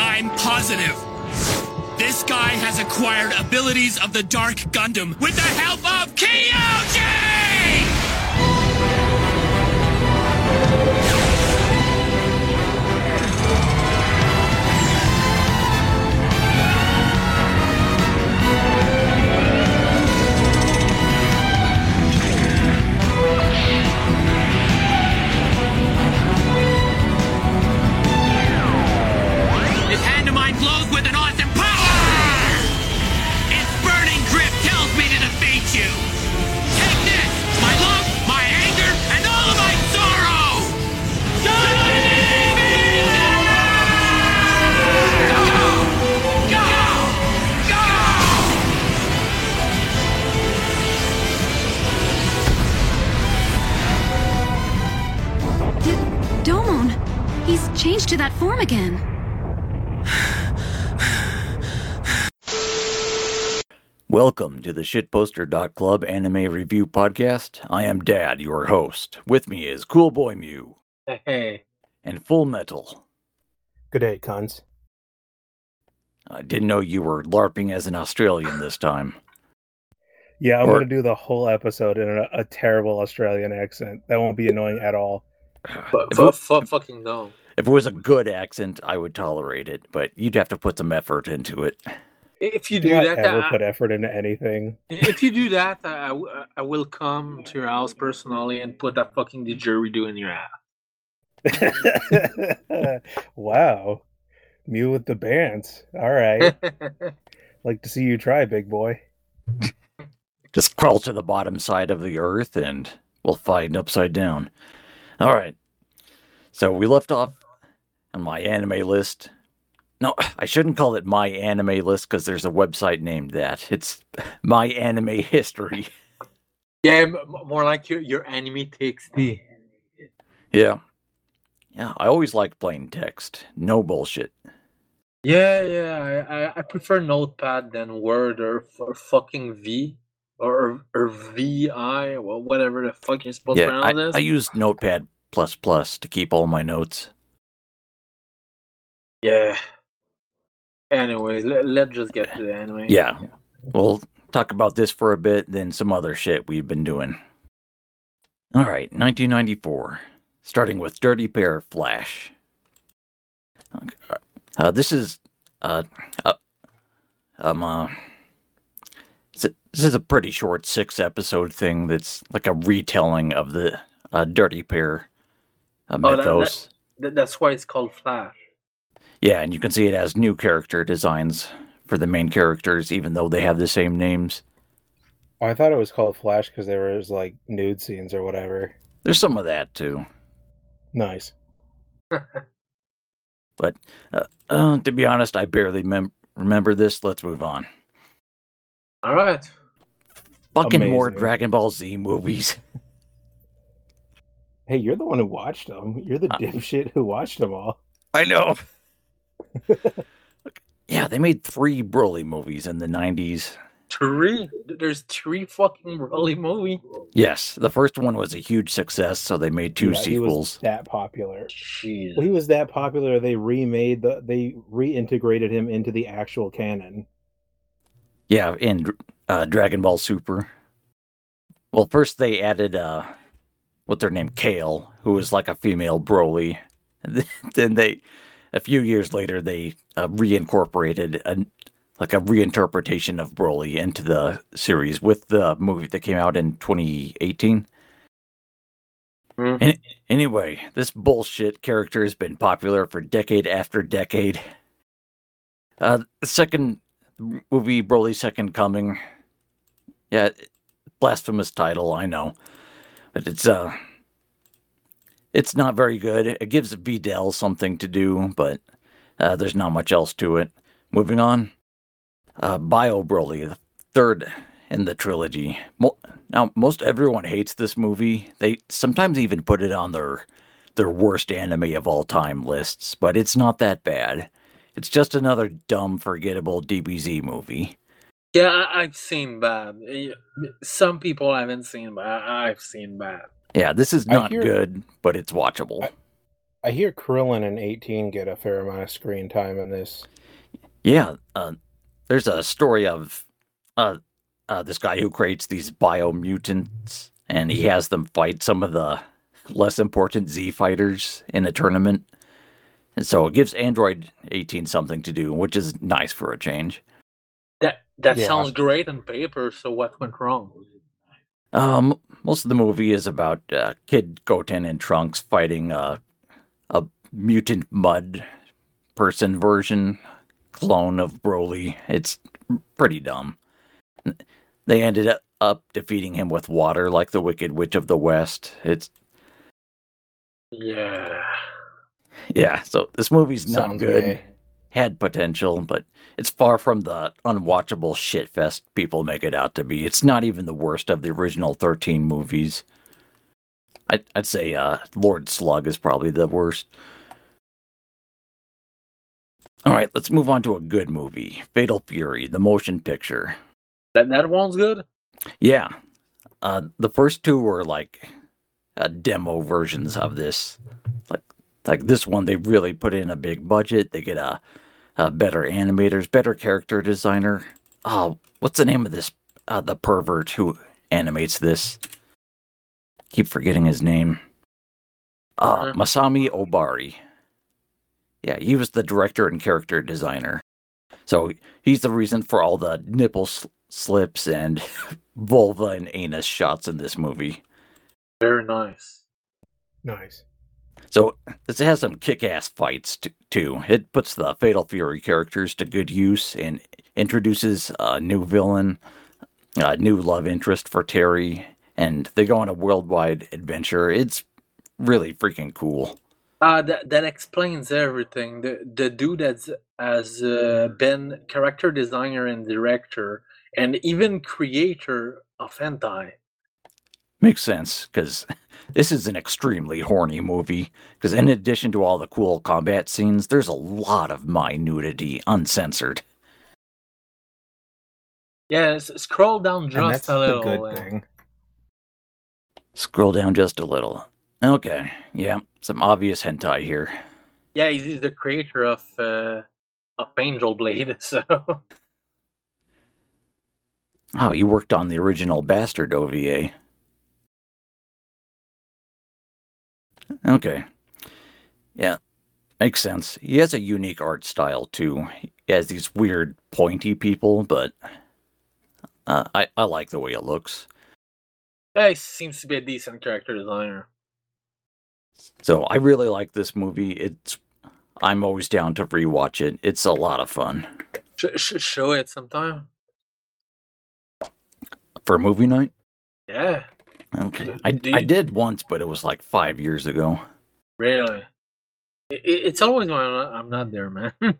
I'm positive. This guy has acquired abilities of the Dark Gundam with the help of Kyoji! With an awesome power! Its burning grip tells me to defeat you! Take this! My love, my anger, and all of my sorrow! Go! Go! Go! Domon! He's changed to that form again. Welcome to the Shitposter.club anime review podcast. I am Dad, your host. With me is Cool Boy Mew Hey, and Full Metal. Good day, cons. I didn't know you were LARPing as an Australian this time. Yeah, I'm Or- going to do the whole episode in a, a terrible Australian accent. That won't be annoying at all. fu- If fu- fucking no. if it was a good accent, I would tolerate it, but you'd have to put some effort into it. If you Do do that, ever I- put effort into anything. if you do that, I, I will come to your house personally and put that fucking didgeridoo in your ass. wow. Mew with the bands. All right. like to see you try, big boy. Just crawl to the bottom side of the earth and we'll find upside down. All right. So we left off on my anime list. No, I shouldn't call it my anime list because there's a website named that. It's my anime history. yeah, more like your your anime TXT. Yeah. Yeah, I always like plain text. No bullshit. Yeah, yeah. I, I, I prefer Notepad than Word or, or fucking V or or VI, or whatever the fuck you're supposed to Yeah, I, pronounce I this. use Notepad plus plus to keep all my notes. Yeah. Anyways, let, let's just get to the anime. Yeah. We'll talk about this for a bit, then some other shit we've been doing. All right, 1994. Starting with Dirty Pair Flash. Okay, Uh, this is uh, uh um uh, a- this is a pretty short six episode thing that's like a retelling of the uh, Dirty Pair uh, Oh, that- that- that's why it's called Flash. Yeah, and you can see it has new character designs for the main characters, even though they have the same names. I thought it was called Flash because there was like nude scenes or whatever. There's some of that too. Nice. But uh, uh, to be honest, I barely mem- remember this. Let's move on. All right. Fucking more Dragon Ball Z movies. Hey, you're the one who watched them. You're the Uh, dipshit who watched them all. I know. yeah, they made three Broly movies in the 90s. Three? There's three fucking Broly movie. Yes, the first one was a huge success, so they made two Yeah, He was sequels. that popular. Jeez. Well, he was that popular. They remade the. They reintegrated him into the actual canon. Yeah, in uh, Dragon Ball Super. Well, first they added uh, what's their name, Kale, who was like a female Broly. And then they, a few years later, they uh, reincorporated a like a reinterpretation of Broly into the series with the movie that came out in 2018. Hmm. An- anyway, this bullshit character has been popular for decade after decade. Uh, the second movie, Broly Second Coming. Yeah, blasphemous title, I know, but it's uh, it's not very good. It gives Videl something to do, but uh, there's not much else to it. Moving on, uh, Bio Broly, the third in the trilogy. Mo- now, most everyone hates this movie. They sometimes even put it on their their worst anime of all time lists, but it's not that bad. It's just another dumb, forgettable DBZ movie. Yeah, I- I've seen bad. Some people haven't seen bad. I- I've seen bad. Yeah, this is not hear- good, but it's watchable. I- I hear Krillin and 18 get a fair amount of screen time in this. Yeah, uh, there's a story of uh, uh, this guy who creates these biomutants, and he has them fight some of the less important Z fighters in a tournament. And so it gives Android 18 something to do, which is nice for a change. That that Yeah. sounds great on paper. So what went wrong? Um, most of the movie is about uh, Kid Goten and Trunks fighting uh, a mutant mud person version clone of Broly. It's pretty dumb. They ended up- defeating him with water like the Wicked Witch of the West. It's Yeah. yeah. So this movie's not Sounds good. gay. Had potential, but it's far from the unwatchable shitfest people make it out to be. It's not even the worst of the original 13 movies. I'd, I'd say uh, Lord Slug is probably the worst. All right, let's move on to a good movie Fatal Fury, the motion picture. That that one's good. Yeah. Uh, the first two were like uh, demo versions of this. Like like this one, they really put in a big budget. They get a, a better animators, better character designer. Oh, what's the name of this? Uh, the pervert who animates this. Keep forgetting his name. Uh, Uh-huh. Masami Obari. Yeah, he was the director and character designer. So he's the reason for all the nipple sl- slips and vulva and anus shots in this movie. Very nice. Nice. So this has some kick-ass fights t- too. It puts the Fatal Fury characters to good use and introduces a new villain, a new love interest for Terry, and they go on a worldwide adventure. It's really freaking cool. Uh, that that explains everything. The the dude that's has uh, been character designer and director and even creator of hentai. Makes sense because this is an extremely horny movie. Because in addition to all the cool combat scenes, there's a lot of my nudity uncensored. Yes, scroll down and just that's a the little. good thing. Scroll down just a little. Okay, yeah, some obvious hentai here. Yeah, he's, he's the creator of uh, of Angel Blade. So Oh, you worked on the original Bastard OVA. Okay. Yeah, makes sense. He has a unique art style too. He has these weird pointy people, but uh, I I like the way it looks. yeah, he seems to be a decent character designer. So I really like this movie. It's I'm always down to rewatch it. It's a lot of fun Sh- sh- show it sometime. for movie night. Yeah, Okay, I Do I did once, but it was like five years ago. really. It, it's always when I'm not, there, man.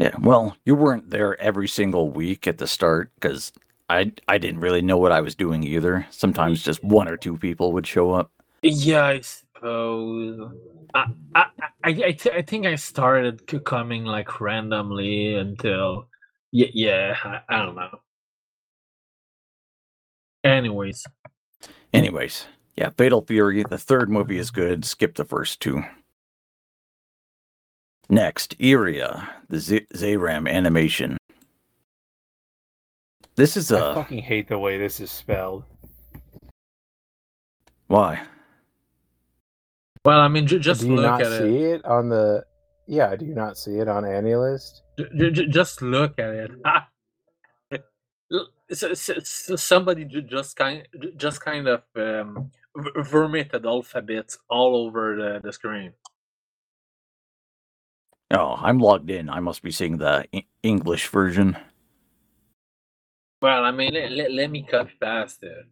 Yeah, well, you weren't there every single week at the start because I I didn't really know what I was doing either. Sometimes just one or two people would show up. Yeah, I suppose. I I I, I, th- I think I started coming like randomly until yeah yeah I, I don't know. Anyways, Anyways, yeah, Fatal Fury, the third movie is good. Skip the first two. Next, Iria, the Z- Zeiram animation. This is I a fucking hate the way this is spelled. why? well, I mean, j- just do you look not at see it. it. on the? Yeah, do you not see it on AniList? J- j- j- just look at it. So- so- so somebody just kind just kind of um, v- alphabets all over the, the screen. Oh, I'm logged in. I must be seeing the E- English version. Well, I mean, let, let, let me copy past it.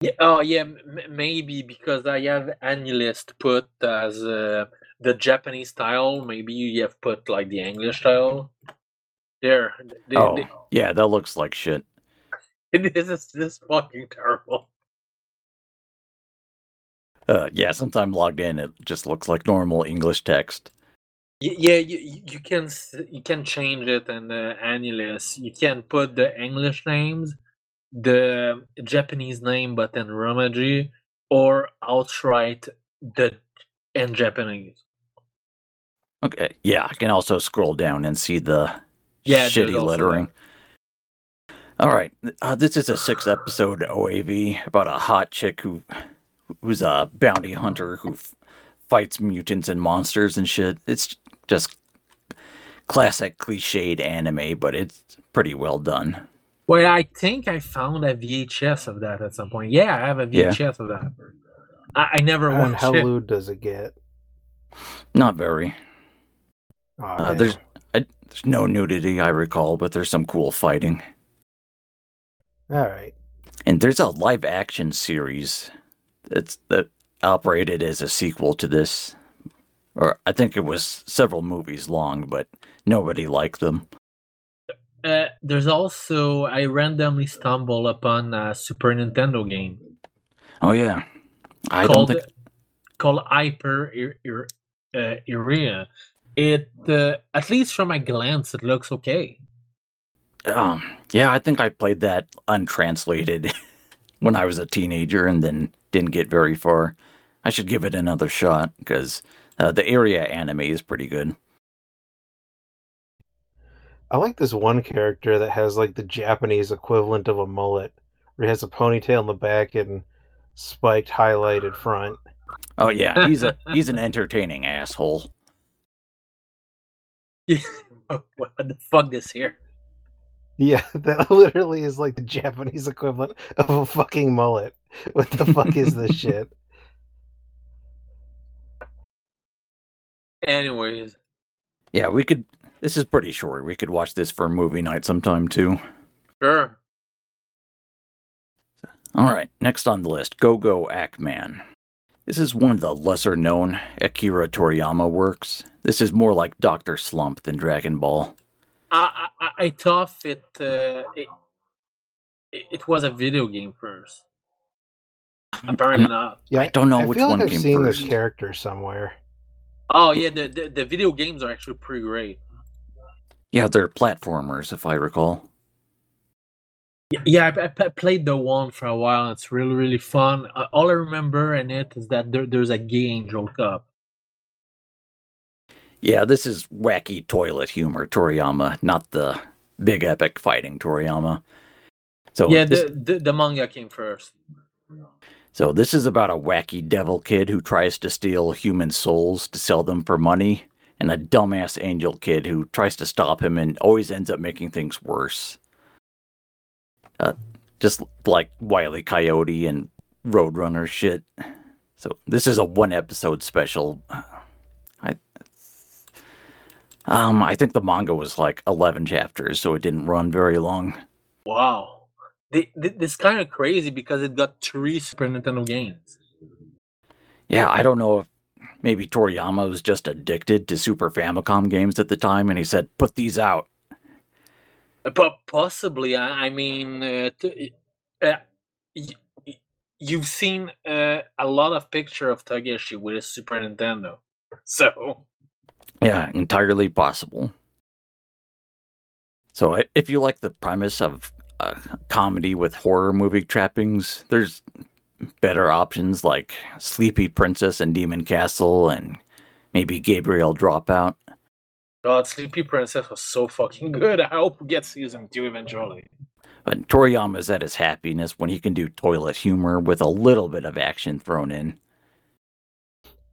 Yeah, oh yeah, m- maybe because I have AniList put as uh, the Japanese style. Maybe you have put like the English style. There, th- Oh, th- yeah, that looks like shit. this is this fucking terrible. Uh, yeah, since I'm logged in, it just looks like normal English text. Y- Yeah, you, you can you can change it in the AniList. You can put the English names, the Japanese name, but in Romaji, or outright the in Japanese. Okay, yeah, I can also scroll down and see the Yeah, shitty lettering. All right, uh, this is a six episode OAV about a hot chick who who's a bounty hunter who f- fights mutants and monsters and shit. It's just classic cliched anime, but it's pretty well done. Well, I think I found a VHS of that at some point. Yeah, I have a Yeah. VHS of that. I, I never And watched how it. lewd does it get? Not very. Aw, Uh, there's I, there's no nudity, I recall, but there's some cool fighting. All right. And there's a live action series that's that operated as a sequel to this. Or I think it was several movies long, but nobody liked them. Uh, there's also I randomly stumbled upon a Super Nintendo game Oh yeah. I don't called think called Hyper Ir- Ir- uh, Iria. It uh, at least from my glance, it looks okay. Um yeah, I think I played that untranslated when I was a teenager and then didn't get very far. I should give it another shot because uh, the Iria anime is pretty good. I like this one character that has like the Japanese equivalent of a mullet, where he has a ponytail in the back and spiked highlighted front. Oh yeah, he's a he's an entertaining asshole. What the fuck this here? Yeah, that literally is like the Japanese equivalent of a fucking mullet. What the fuck is this shit? Anyways, Yeah, we could. This is pretty short. We could watch this for movie night sometime too. sure. All right, next on the list, Go Go Ackman. This is one of the lesser known Akira Toriyama works. This is more like Doctor Slump than Dragon Ball. I I, I thought it, uh, it it it was a video game first. Apparently not. Yeah, I don't know I which feel one like I've came seen first. this character somewhere. Oh yeah, the, the the video games are actually pretty great. Yeah, they're platformers, if I recall. Y- Yeah, I, played the one for a while. It's really really fun. Uh, all I remember in it is that there, there's a gay angel cup. Yeah, this is wacky toilet humor Toriyama, not the big epic fighting Toriyama. So yeah, this, the, the the manga came first. So this is about a wacky devil kid who tries to steal human souls to sell them for money, and a dumbass angel kid who tries to stop him and always ends up making things worse. Uh, just like Wile E. Coyote and Roadrunner shit. So this is a one episode special. I um I think the manga was like eleven chapters, so it didn't run very long. Wow, Th- th- this kind of crazy because it got three Super Nintendo games. Yeah, I don't know if maybe Toriyama was just addicted to Super Famicom games at the time and he said, put these out. But possibly, I, I mean, uh, t- uh, y- you've seen uh, a lot of picture of Tageshi with a Super Nintendo, so Yeah, entirely possible. So if you like the premise of a comedy with horror movie trappings, there's better options like Sleepy Princess and Demon Castle and maybe Gabriel Dropout. God, Sleepy Princess was so fucking good. I hope we get season two eventually. But Toriyama's at his happiness when he can do toilet humor with a little bit of action thrown in.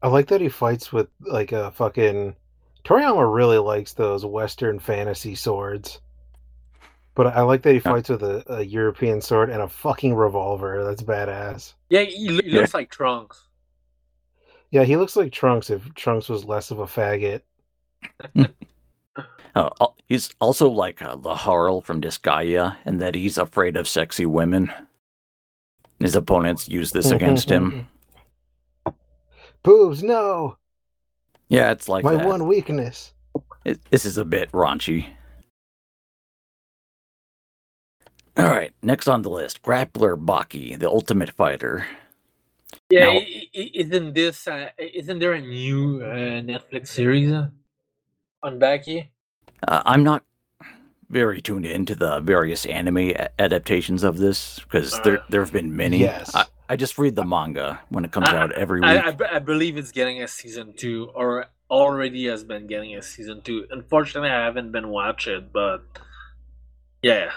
I like that he fights with like a fucking. Toriyama really likes those Western fantasy swords. But I like that he Yeah. fights with a, a European sword and a fucking revolver. That's badass. Yeah, he, lo- he Yeah. looks like Trunks. Yeah, he looks like Trunks if Trunks was less of a faggot. Uh, he's also like uh, Laharl from Disgaea, in that he's afraid of sexy women. His opponents use this against him. Boobs, no! Yeah, it's like My that. one weakness. It, this is a bit raunchy. All right, next on the list, Grappler Baki, the Ultimate Fighter. Yeah, Now- i- i- isn't this? Uh, isn't there a new uh, Netflix series uh, on Baki? Uh, I'm not very tuned into the various anime adaptations of this because there Uh, there have been many. Yes. I, I just read the manga when it comes I- out every week. I, I, I believe it's getting a season two, or already has been getting a season two. Unfortunately, I haven't been watching but yeah.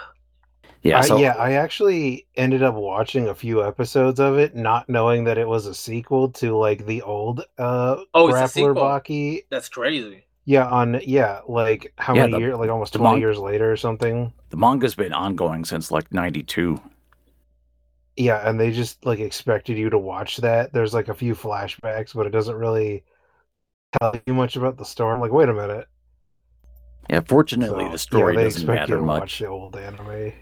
yeah, I- so yeah, I actually ended up watching a few episodes of it, not knowing that it was a sequel to like the old uh Oh, it's a Grappler sequel. Baki. That's crazy. Yeah, on yeah, like how Yeah, many the- years? Like almost twenty mon- years later or something. the manga's been ongoing since like '92. Yeah, and they just like expected you to watch that. There's like a few flashbacks, but it doesn't really tell you much about the story. I'm like, wait a minute. Yeah, fortunately, So, the story yeah, they doesn't expect you matter much. the old anime.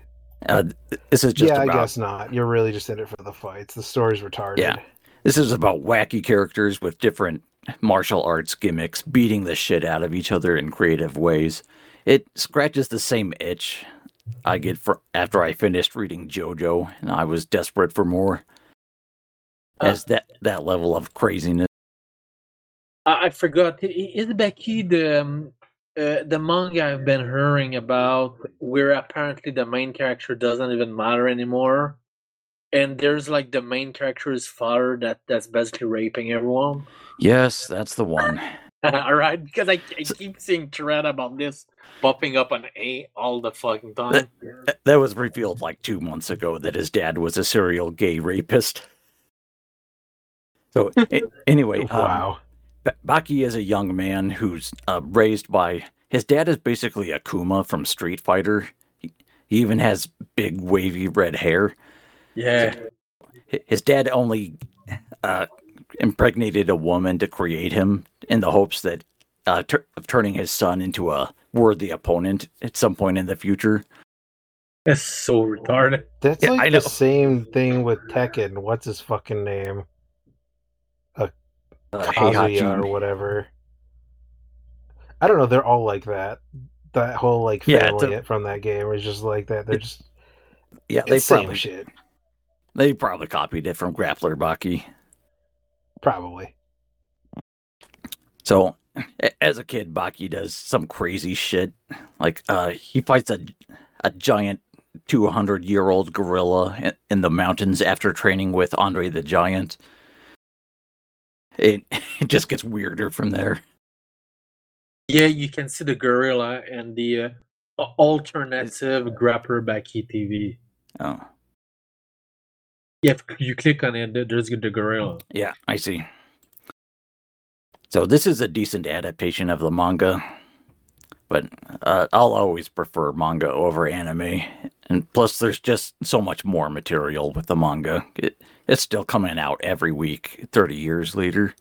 Uh, this is just yeah, about I guess not. You're really just in it for the fights. The story's retarded. Yeah. This is about wacky characters with different martial arts gimmicks beating the shit out of each other in creative ways. It scratches the same itch I get for after I finished reading JoJo and I was desperate for more. Uh, As that that level of craziness. I, I forgot. Is Baki the um, uh, the manga I've been hearing about, where apparently the main character doesn't even matter anymore, and there's like the main character's father that that's basically raping everyone. Yes, that's the one. all right, because I, I keep seeing thread about this popping up on A all the fucking time. Th- That was revealed like two months ago that his dad was a serial gay rapist. So a- anyway, um, Wow. Ba- Baki is a young man who's uh, raised by his dad is basically Akuma from Street Fighter. He, he even has big wavy red hair. Yeah, Hi- His dad only uh, impregnated a woman to create him in the hopes that uh, tur- of turning his son into a worthy opponent at some point in the future. it's so retarded. That's yeah, like I the know. same thing with Tekken. What's his fucking name? Uh, Kazuya Heihachi. or whatever. I don't know. They're all like that. That whole like Yeah, family a- from that game is just like that. They're just Yeah, they probably shit. they probably copied it from Grappler Baki. Probably. So, as a kid, Baki does some crazy shit. Like, uh, he fights a a giant 200 year old gorilla in, in the mountains after training with Andre the Giant. It, it just gets weirder from there. Yeah, you can see the gorilla and the uh, alternative grappler Baki TV. Oh, Yeah, if you click on it, there's the gorilla. yeah, I see. So, this is a decent adaptation of the manga, but uh, I'll always prefer manga over anime. And plus, there's just so much more material with the manga. It, it's still coming out every week, 30 years later.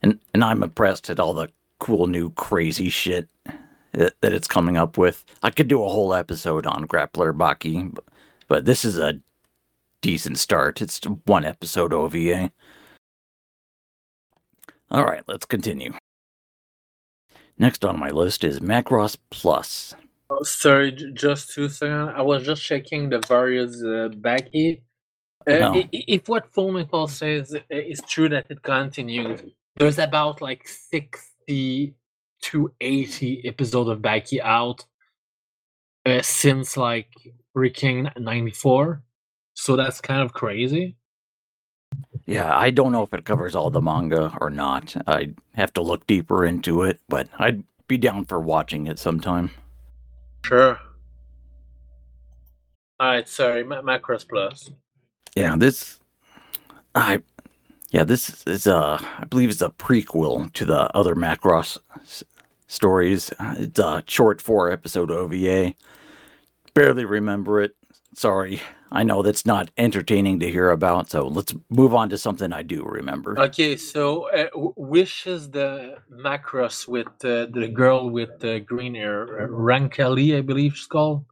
And, and I'm impressed at all the cool new crazy shit that, that it's coming up with. I could do a whole episode on Grappler Baki, but, but this is a decent start. It's one episode OVA. All right, let's continue. Next on my list is Macross Plus. Oh, Sorry, just two seconds. I was just checking the various uh, Baki. Uh, No. if what Fullmetal says uh, is true that it continues, there's about like 60 to 80 episodes of Baki out uh, since like freaking 94. So that's kind of crazy. Yeah, I don't know if it covers all the manga or not. I'd have to look deeper into it, but I'd be down for watching it sometime. Sure. Alright, sorry, Ma- Macross Plus. Yeah, this I yeah, this is uh I believe it's a prequel to the other Macross s- stories. It's a short four episode OVA. Barely remember it. Sorry. I know that's not entertaining to hear about, so let's move on to something I do remember. Okay, so uh, is the Macross with uh, the girl with the green hair? Ranka Lee, I believe she's called.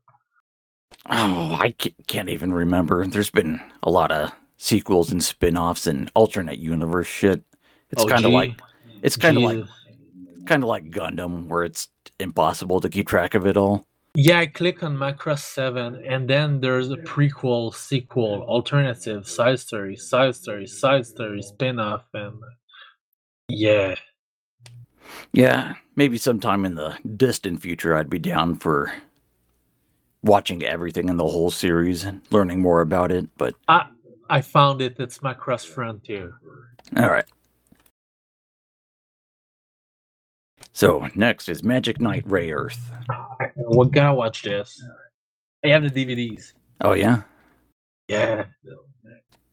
Oh, I can't even remember. There's been a lot of sequels and spin-offs and alternate universe shit. It's Oh, kind of like it's kind of like kind of like Gundam where it's impossible to keep track of it all. Yeah, I click on Macross 7, and then there's a prequel, sequel, alternative, side story, side story, side story, spin off, and yeah. Yeah, maybe sometime in the distant future I'd be down for watching everything in the whole series and learning more about it, but I I found it. It's Macross Frontier. All right. So next is Magic Knight Rayearth. We gotta watch this. I have the DVDs. Oh yeah, Yeah.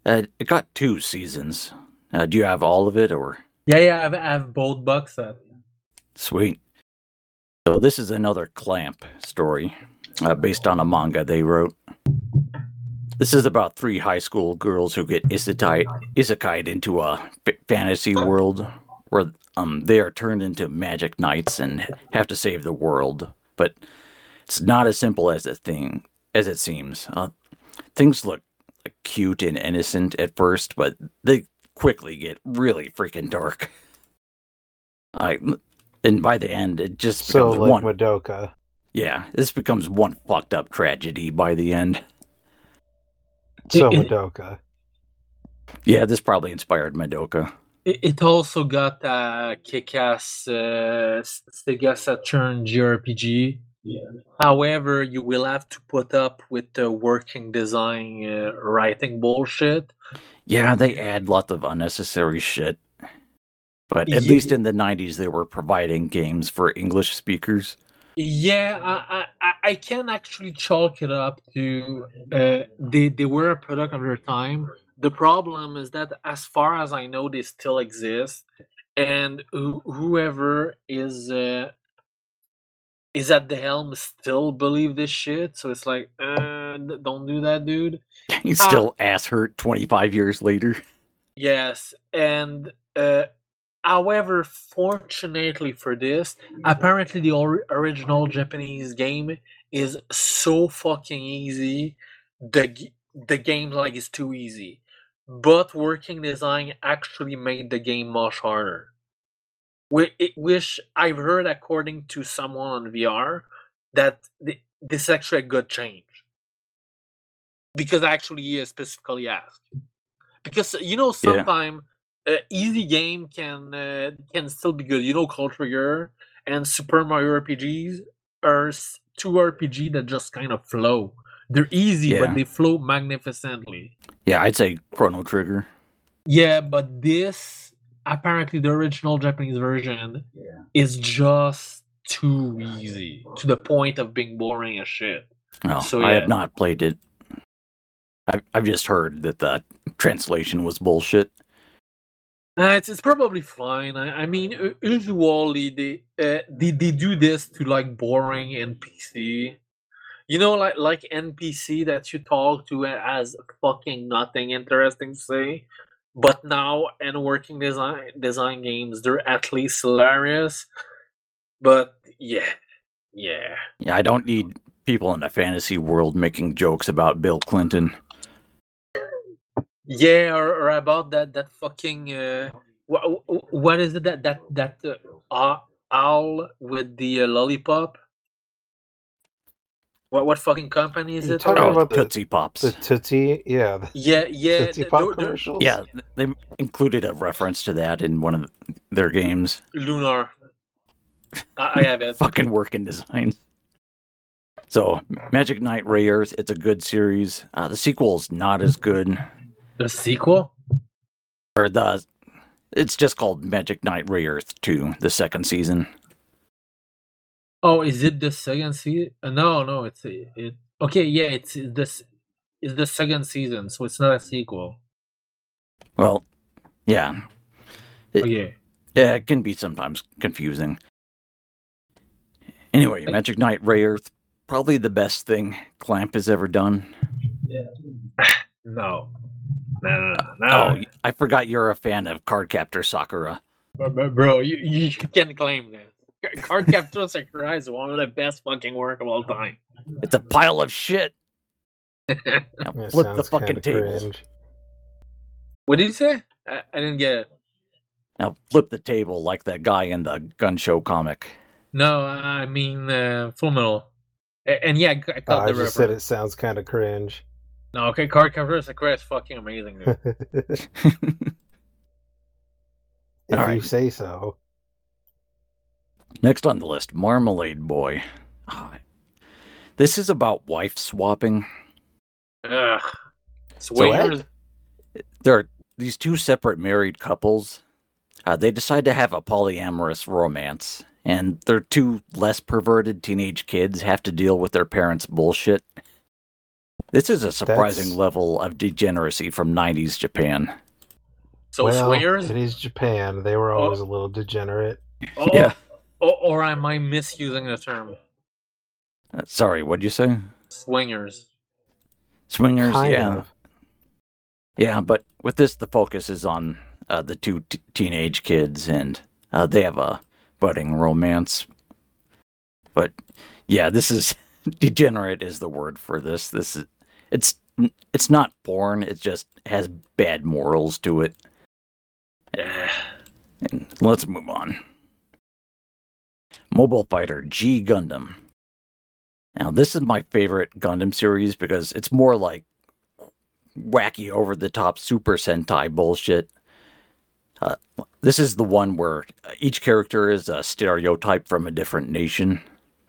uh, it got two seasons. Uh, do you have all of it or? Yeah, yeah. I have, I have box set. Sweet. So this is another Clamp story, uh, based on a manga they wrote. This is about three high school girls who get isekai isekai'd into a f- fantasy world where um they are turned into magic knights and have to save the world. But it's not as simple as it thing as it seems. Uh, things look cute and innocent at first, but they quickly get really freaking dark. I and by the end, it just So becomes like one. Madoka. Yeah, this becomes one fucked up tragedy by the end. So Madoka. Yeah, this probably inspired Madoka. It, it also got a kick-ass uh, Sega Saturn JRPG. Yeah. However, you will have to put up with the working design uh, writing bullshit. Yeah, they add lots of unnecessary shit. But at Ye- least in the 90s, they were providing games for English speakers. Yeah, I, I, I- I can actually chalk it up to uh, they they were a product of their time. The problem is that, as far as I know, they still exist, and who whoever is uh, is at the helm still believe this shit. So it's like, uh, don't do that, dude. He's Ah. still ass hurt 25 years later. Yes, and uh, however, fortunately for this, apparently the or- original Japanese game is so fucking easy. The g- the game like is too easy, but working design actually made the game much harder. Which I've heard, according to someone on VR, that this is actually a good change because actually specifically asked because you know Yeah. sometimes uh, easy game can uh, can still be good. You know, Chrono Trigger and Super Mario RPGs are two RPG that just kind of flow. They're easy, Yeah. but they flow magnificently. Yeah, I'd say Chrono Trigger. Yeah, but this apparently the original Japanese version is just too easy to the point of being boring as shit. No, So, I have not played it. I've, I've just heard that the translation was bullshit. Uh, it's, it's probably fine. I, I mean, usually they, uh, they they do this to like boring NPC. You know, like like NPC that you talk to a- as fucking nothing interesting to say. But now in working design design games, they're at least hilarious. But yeah, yeah. Yeah, I don't need people in a fantasy world making jokes about Bill Clinton. Yeah, or, or about that that fucking uh, what what is it that that that uh, owl with the uh, lollipop? What what fucking company is You it? talking Oh, about the- Tootsie Pops. The Tootsie, yeah. the Yeah, yeah. Tootsie Pop there- there- commercials? Yeah, they included a reference to that in one of their games. Lunar. I, I have it. Fucking working designs. So, Magic Knight Rayearth, it's a good series. Uh, the sequel's not as good. The sequel? Or the it's just called Magic Knight Rayearth 2, the second season. Oh, is it the second season? Uh, no, no, it's it, it. Okay, yeah, it's this. Is the second season, so it's not a sequel. Well, yeah. It- Okay. Yeah, it can be sometimes confusing. Anyway, Magic Knight Rayearth, probably the best thing Clamp has ever done. No. No, no, no. no. Oh, I forgot you're a fan of Cardcaptor Sakura. Bro, bro, bro, you, you can claim that. Ca- Cardcaptor Sakura is one of the best fucking work of all time. It's a pile of shit. Now flip the fucking kinda table. cringe. what did you say? I, I didn't get it. Now flip the table like that guy in the gun show comic. No, I mean uh, Full Metal. A- And yeah, I ca- I Oh, I the just said it sounds kind of cringe. No, okay, Cardcaptor Sakura is fucking amazing, dude. if you Alright. say so. Next on the list, Marmalade Boy. Ah, This is about wife swapping. Ugh. So Swingers. there are these two separate married couples. Uh, they decide to have a polyamorous romance, and their two less perverted teenage kids have to deal with their parents' bullshit. This is a surprising That's- level of degeneracy from 90s Japan. So well, swingers? It is Japan. They were always a little degenerate. Oh, Yeah. Or, or am I misusing the term? Uh, sorry, what'd you say? Swingers. Swingers? Kind yeah. of. Yeah, but with this, the focus is on uh, the two t- teenage kids, and uh, they have a budding romance. But yeah, this is degenerate is the word for this. This is it's it's not porn. It just has bad morals to it. Yeah. And let's move on. Mobile Fighter G Gundam. Now, this is my favorite Gundam series because it's more like wacky, over the top Super Sentai bullshit. Uh, this is the one where each character is a stereotype from a different nation.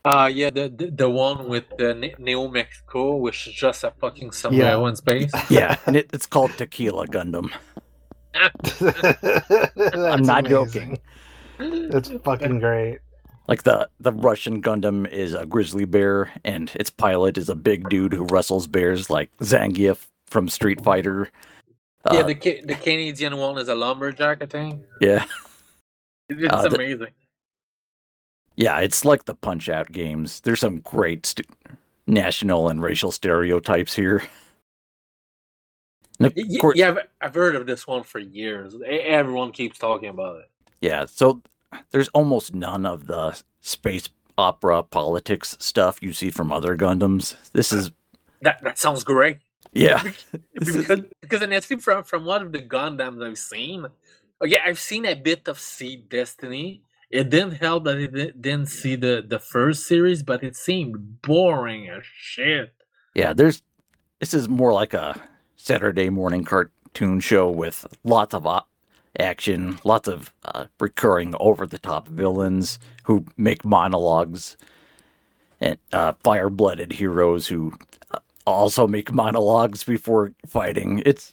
Uh yeah, the the, the one with the Ne- Neo Mexico, which is just a fucking somewhere Yeah. in space. Yeah, and it, it's called Tequila Gundam. I'm not joking. That's fucking great. Like the the Russian Gundam is a grizzly bear, and its pilot is a big dude who wrestles bears like Zangief from Street Fighter. yeah, Uh, the Ca- the Canadian one is a lumberjack, I think. yeah, It's Uh, the- amazing. yeah, it's like the Punch Out games. There's some great st- national and racial stereotypes here. Of Y- y- course- yeah, I've, I've heard of this one for years. Everyone keeps talking about it. Yeah, so there's almost none of the space opera politics stuff you see from other Gundams. This is That that sounds great. yeah, because because honestly, from from one of the Gundams I've seen, oh yeah, I've seen a bit of Seed Destiny. It didn't help that it didn't see the the first series, but it seemed boring as shit. yeah. There's this is more like a Saturday morning cartoon show with lots of action, lots of uh, recurring over the top villains who make monologues, and uh, fire blooded heroes who uh, also make monologues before fighting. It's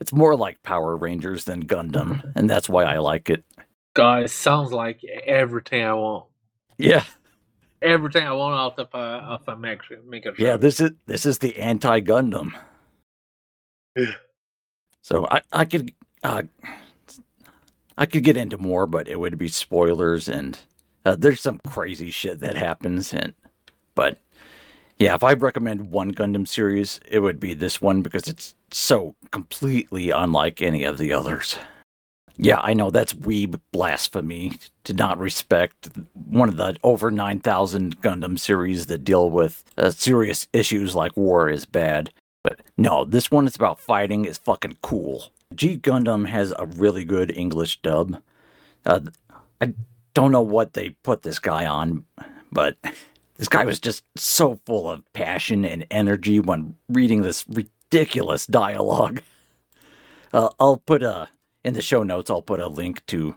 it's more like Power Rangers than Gundam, and that's why I like it. Guys, sounds like everything I want. Yeah, Everything I want out of a of a mega yeah. This is this is the anti Gundam. Yeah. So I I could uh, I could get into more, but it would be spoilers, and uh, there's some crazy shit that happens, and but yeah, if I recommend one Gundam series, it would be this one because it's so completely unlike any of the others. Yeah, I know that's weeb blasphemy to not respect one of the over 9,000 Gundam series that deal with uh, serious issues like war is bad. But no, this one is about fighting is fucking cool. G Gundam has a really good English dub. Uh, I don't know what they put this guy on, but this guy was just so full of passion and energy when reading this ridiculous dialogue. Uh, I'll put a in the show notes. I'll put a link to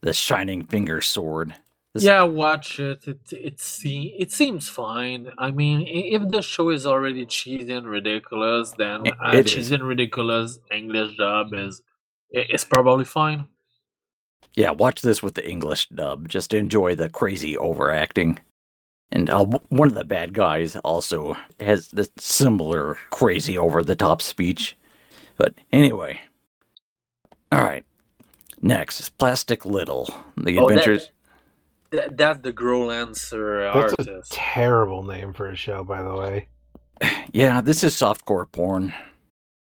the Shining Finger sword. This- Yeah, watch it. It it see it seems fine. I mean, if the show is already cheesy and ridiculous, then It- a it is. cheesy and ridiculous English dub is i- is probably fine. Yeah, watch this with the English dub. Just enjoy the crazy overacting. And uh, one of the bad guys also has this similar crazy over the top speech. But anyway. All right. Next is Plastic Little. The Oh, Adventures. That, that's the Growlancer That's a artist. terrible name for a show, by the way. Yeah, this is softcore porn.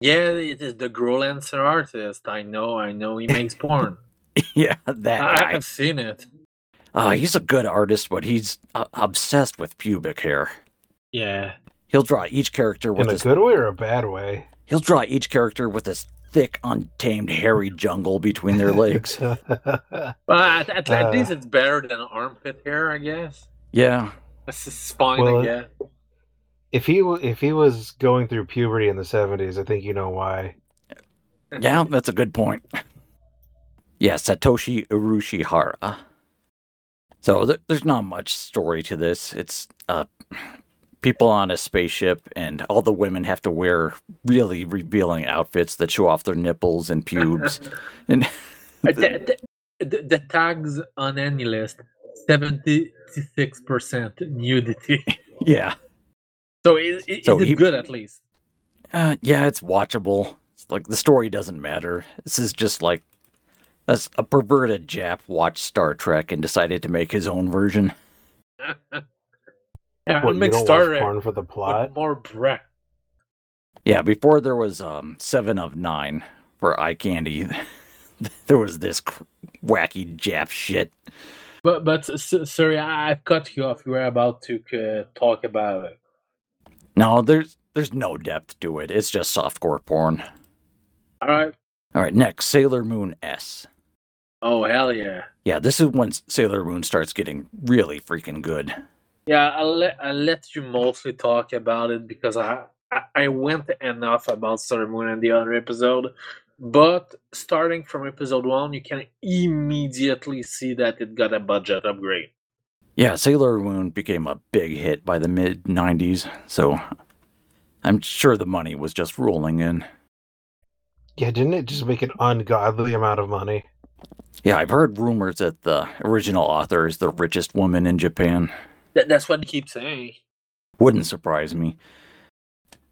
Yeah, it is the Growlancer artist. I know, I know. He makes porn. yeah, that I, I have seen it. Uh, he's a good artist, but he's uh, obsessed with pubic hair. Yeah. He'll draw each character with In a his good way or a bad way? he'll draw each character with this thick, untamed, hairy jungle between their legs. Well, at, at, at Uh. least it's better than armpit hair, I guess. yeah, This is fine, Well, I if he if he was going through puberty in the seventies, I think you know why. yeah, that's a good point. Yeah, Satoshi Urushihara. So th- there's not much story to this. It's uh, people on a spaceship, and all the women have to wear really revealing outfits that show off their nipples and pubes. and the, the, the, tags on AniList 76% nudity. yeah, So is So he- good at least? uh, yeah, it's watchable. It's like the story doesn't matter. This is just like as a perverted Jap watched Star Trek and decided to make his own version. Yeah, What, it you don't Star watch porn for the plot? more breath. Yeah, before there was um seven of nine for eye candy, there was this cr- wacky Jap shit. But but s- s- sorry, I, I've cut you off. You were about to uh, talk about it. No, there's there's no depth to it. It's just softcore porn. All right. All right, next Sailor Moon S. Oh hell yeah. Yeah, this is when Sailor Moon starts getting really freaking good. Yeah, I'll let I'll let you mostly talk about it because I I, I went enough about Sailor Moon in the other episode. But starting from episode one, you can immediately see that it got a budget upgrade. Yeah, Sailor Moon became a big hit by the mid 90s, so I'm sure the money was just rolling in. Yeah, didn't it just make an ungodly amount of money? Yeah, I've heard rumors that the original author is the richest woman in Japan. That, that's what they keep saying. Wouldn't surprise me.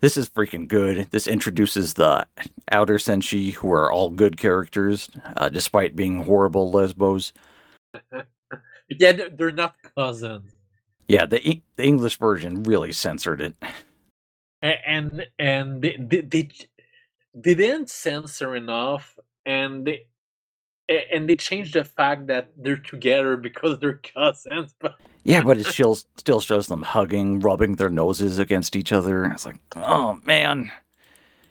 This is freaking good. This introduces the outer senshi, who are all good characters, uh, despite being horrible lesbos. Yeah, they're, not cousins. Yeah, the E- the English version really censored it. And and they they, they, they didn't censor enough and they and they changed the fact that they're together because they're cousins but Yeah, but it still still shows them hugging, rubbing their noses against each other. It's like, oh man,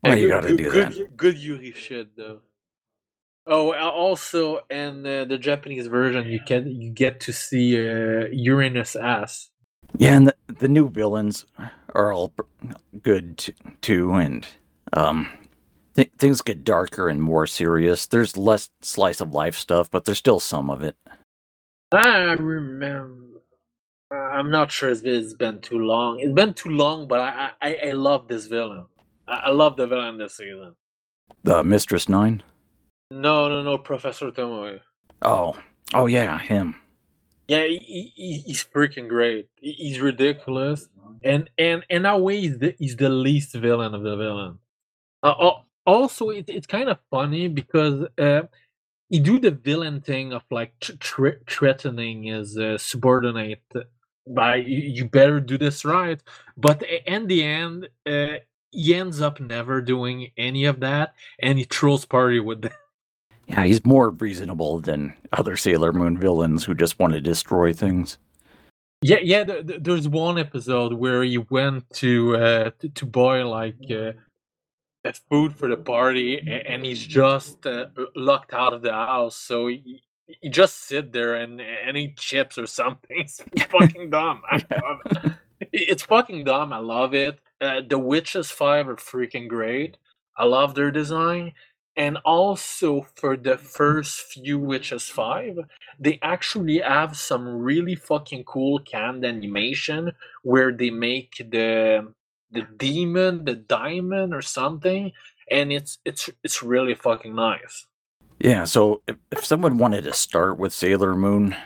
Why you gotta good, do good, good Yuri shit though oh also in uh, the japanese version you can you get to see uh, uranus ass yeah, and the, the new villains are all good t- too, and um, th- things get darker and more serious. There's less slice of life stuff, but there's still some of it. I remember i'm not sure if it's been too long it's been too long but i i, I love this villain I, I love the villain this season The Mistress Nine. No, no, no, Professor Tomoe. Oh, oh yeah, him. Yeah, he, he, he's freaking great. He's ridiculous, and and in a way, he's the, he's the least villain of the villain. Uh, also, it, it's kind of funny because uh, he do the villain thing of like th- threatening his uh, subordinate by you, you better do this right, but in the end, uh, he ends up never doing any of that, and he throws party with them. Yeah, he's more reasonable than other Sailor Moon villains who just want to destroy things. Yeah, yeah. th- th- there's one episode where he went to uh, to, to buy like uh, uh, food for the party, and he's just uh, locked out of the house. So he, he just sit there and and eat chips or something. It's fucking dumb. I love it. It's fucking dumb. I love it. Uh, the Witches Five are freaking great. I love their design. And also for the first few Witches Five, they actually have some really fucking cool canned animation where they make the the demon the diamond or something and it's it's it's really fucking nice Yeah, so if, if someone wanted to start with Sailor Moon,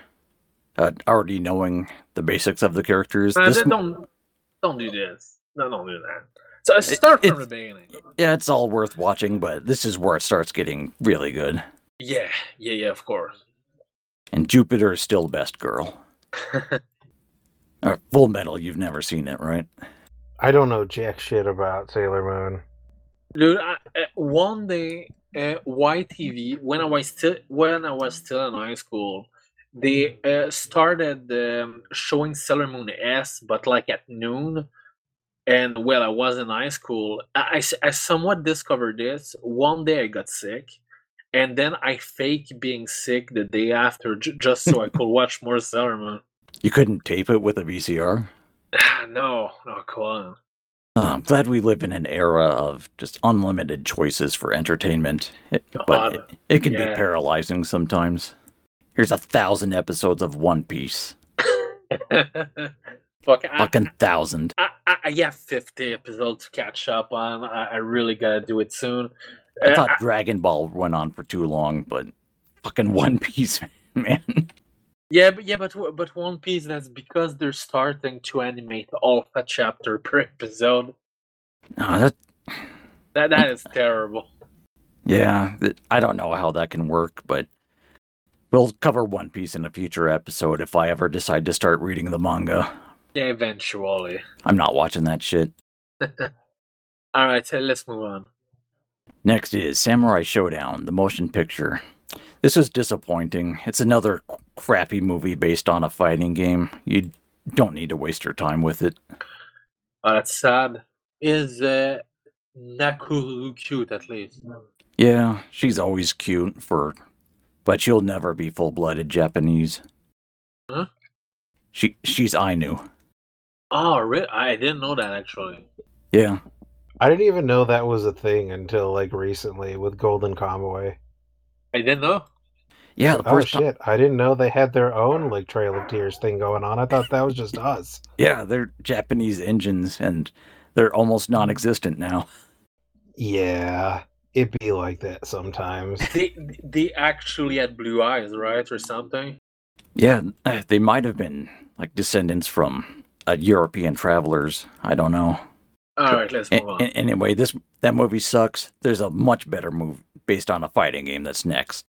uh, already knowing the basics of the characters, Uh, this don't don't do this no don't do that so I start from it's- the beginning yeah, it's all worth watching, but this is where it starts getting really good. yeah yeah yeah of course And Jupiter is still the best girl. Uh, Full Metal, you've never seen it, right? I don't know jack shit about Sailor Moon. Dude, I, uh, one day, uh, YTV when I was still when I was still in high school, they uh, started um, showing Sailor Moon S, but like at noon. And well, I was in high school. I I somewhat discovered this. One day I got sick, and then I fake being sick the day after j- just so I could watch more Sailor Moon. You couldn't tape it with a VCR? No, no, come on. Uh, I'm glad we live in an era of just unlimited choices for entertainment, It- but it, it can yeah. be paralyzing sometimes. Here's a thousand episodes of One Piece. Fuck, I, Fucking thousand. I, I, I have 50 episodes to catch up on. I, I really gotta do it soon. I Uh, thought Dragon Ball went on for too long, but fucking One Piece, man. Yeah, but yeah, but but One Piece. That's because they're starting to animate alpha chapter per episode. No, that That that is terrible. yeah, I don't know how that can work, but we'll cover One Piece in a future episode if I ever decide to start reading the manga. Yeah, eventually. I'm not watching that shit. All right, so let's move on. Next is Samurai Showdown, the motion picture. This is disappointing. It's another crappy movie based on a fighting game. You don't need to waste your time with it. Oh, that's sad. Is uh, Nakoruru cute at least? Yeah, she's always cute for but she'll never be full-blooded Japanese. Huh? She she's Ainu. Oh, really? I didn't know that actually. Yeah. I didn't even know that was a thing until like recently with Golden Kamuy. I didn't know. Yeah, the Oh first time, shit! I didn't know they had their own like Trail of Tears thing going on. I thought that was just us. yeah, they're Japanese engines and they're almost non-existent now. Yeah, it be like that sometimes. They they actually had blue eyes, right, or something? Yeah, uh, they might have been like descendants from uh, European travelers. I don't know. All right, let's move on. a- anyway, this that movie sucks. There's a much better movie based on a fighting game that's next.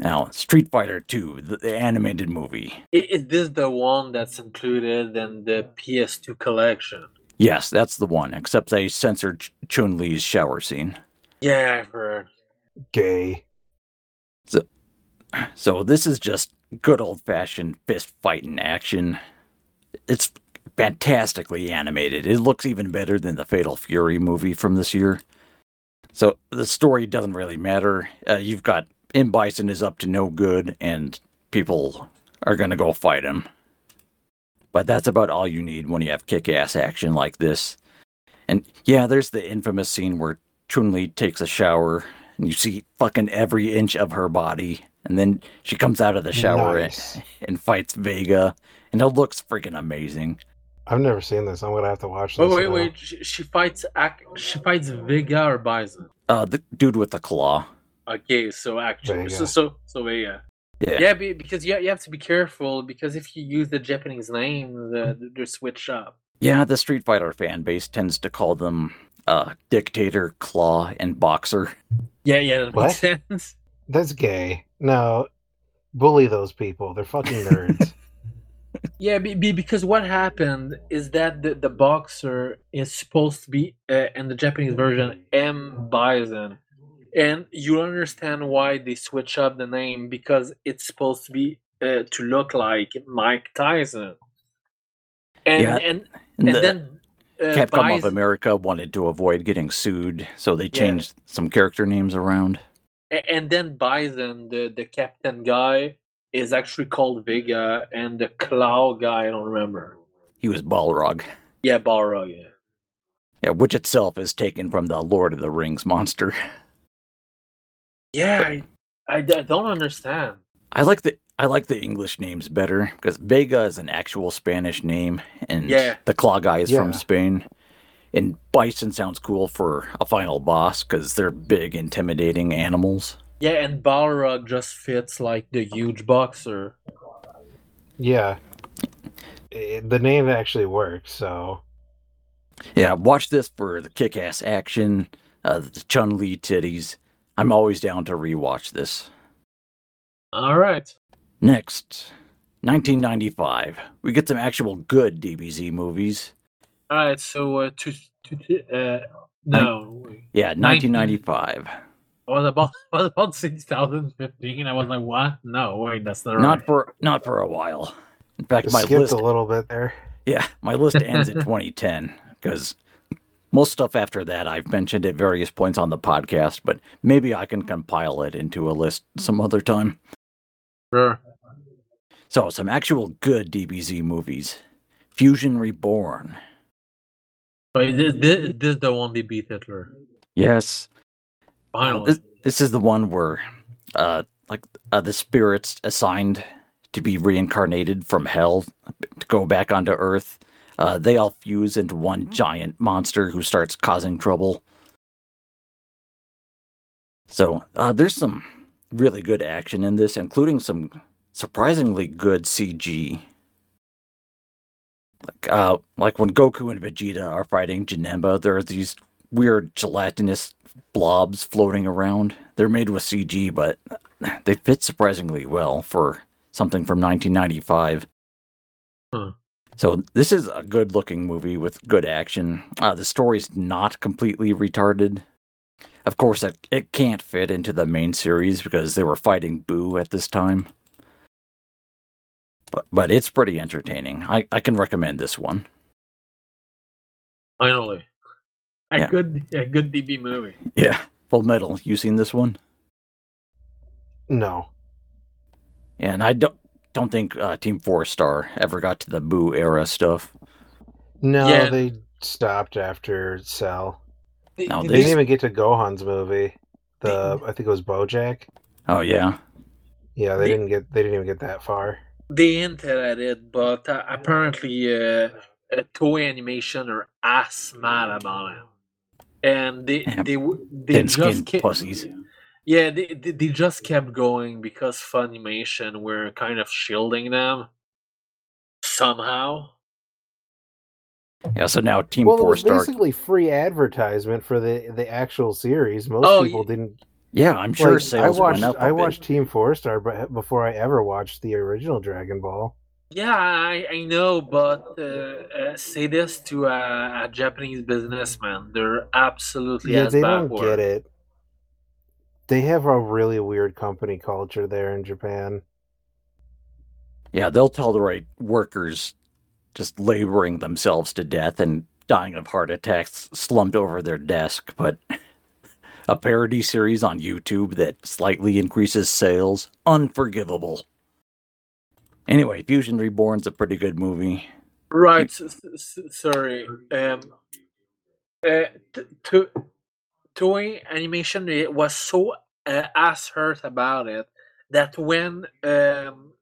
Now, Street Fighter 2, the, the animated movie. I- Is this the one that's included in the PS2 collection? Yes, that's the one. Except they censored Ch- Chun Li's shower scene. Yeah, I've heard. Gay. So this is just good old fashioned fist fighting action. It's fantastically animated. It looks even better than the Fatal Fury movie from this year. So the story doesn't really matter. Uh, you've got M Bison is up to no good, and people are gonna go fight him. But that's about all you need when you have kick-ass action like this. And yeah, there's the infamous scene where Chun Li takes a shower, and you see fucking every inch of her body, and then she comes out of the shower and, Nice. and fights Vega, and it looks freaking amazing. I've never seen this. I'm gonna have to watch this. Oh wait, now. wait. She, she fights. She fights Vega or Bison. Uh, the dude with the claw. Okay, so actually, so so so Vega. Yeah. Yeah, be, because you, you have to be careful because if you use the Japanese name, the, they switch up. Yeah, the Street Fighter fan base tends to call them uh, Dictator, Claw, and Boxer. Yeah, yeah, that What? makes sense. That's gay. No, bully those people. They're fucking nerds. Yeah, be, be, because what happened is that the, the boxer is supposed to be uh, in the Japanese version M Bison, and you understand why they switch up the name because it's supposed to be uh, to look like Mike Tyson, and Yeah, and And the then uh, Capcom of America wanted to avoid getting sued, so they Yeah. changed some character names around. And then Bison, the the captain guy, is actually called Vega, and the Claw guy, I don't remember. He was Balrog. Yeah, Balrog. Yeah. Yeah, which itself is taken from the Lord of the Rings monster. Yeah, I don't understand. I like the I like the English names better because Vega is an actual Spanish name, and Yeah. the Claw guy is from Spain. And Bison sounds cool for a final boss because they're big, intimidating animals. Yeah, and Balrog just fits like the huge boxer. yeah. Eh, the name actually works. So Yeah, watch this for the kick-ass action, uh, the Chun Li titties. I'm always down to rewatch this. All right. Next, 1995. We get some actual good DBZ movies. All right. So uh, to to to, uh, no, wait. Yeah, 1995. I was about I was about 2015. I was like, what? No, wait, that's not, right. Not for not for a while. In fact, my skipped list a little bit there. Yeah, my list ends at 2010 because most stuff after that I've mentioned at various points on the podcast, but maybe I can compile it into a list some other time. Sure. So, some actual good DBZ movies Fusion Reborn. Wait, this, this, this is the one they beat Hitler. Yes, Finally. this, this is the one where, uh, like, uh, the spirits assigned to be reincarnated from hell to go back onto Earth. Uh, they all fuse into one giant monster who starts causing trouble. So uh, there's some really good action in this, including some surprisingly good CG. Like, uh, like when Goku and Vegeta are fighting Janemba, there are these weird gelatinous blobs floating around. They're made with CG, but they fit surprisingly well for something from 1995. Huh. So this is a good-looking movie with good action. Uh, the story's not completely retarded. Of course, it, it can't fit into the main series because they were fighting Buu at this time. But, but it's pretty entertaining. I, I can recommend this one. Finally, a Yeah. good a good DB movie. Yeah. Full Metal, you seen this one? No. And I don't don't think uh, Team Four Star ever got to the Buu era stuff. No, Yeah. they stopped after Cell. No, did They didn't even get to Gohan's movie. The I think it was BoJack. Oh yeah, Yeah, they They- didn't get. They didn't even get that far. they hinted at it, but uh, apparently, uh, Toei Animation are ass mad about it, and they Yeah, they w- they just skinned kept, pussies. Yeah they, they they just kept going because Funimation were kind of shielding them somehow. Yeah, so now Team well, Four Star. basically free advertisement for the the actual series. Most Oh, people didn't. Yeah, I'm sure like, sales I watched. went up. a I bit. watched Team Four Star, but before I ever watched the original Dragon Ball. Yeah, I, I know, but uh, uh, say this to a, a Japanese businessman, they're absolutely Yeah, as they don't get it. They have a really weird company culture there in Japan. Yeah, they'll tell the right workers just laboring themselves to death and dying of heart attacks slumped over their desk, but a parody series on YouTube that slightly increases sales, unforgivable. Anyway, Fusion Reborn's a pretty good movie. Right. Sorry. Um. Uh. T- to Toei Animation was so uh, ass hurt about it that when um.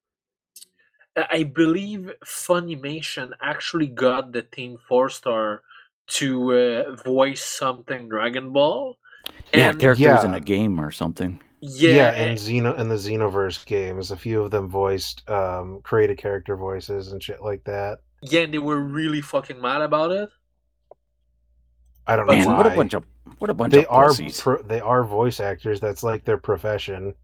I I believe Funimation actually got the Team Four Star to uh, voice something Dragon Ball. Yeah, And characters in a game or something. yeah, Yeah, a- in Xeno in the Xenoverse games, a few of them voiced um created character voices and shit like that. yeah, and they were really fucking mad about it. I don't know Man, why. what a bunch of what a bunch they of are pro- they are voice actors. That's like their profession.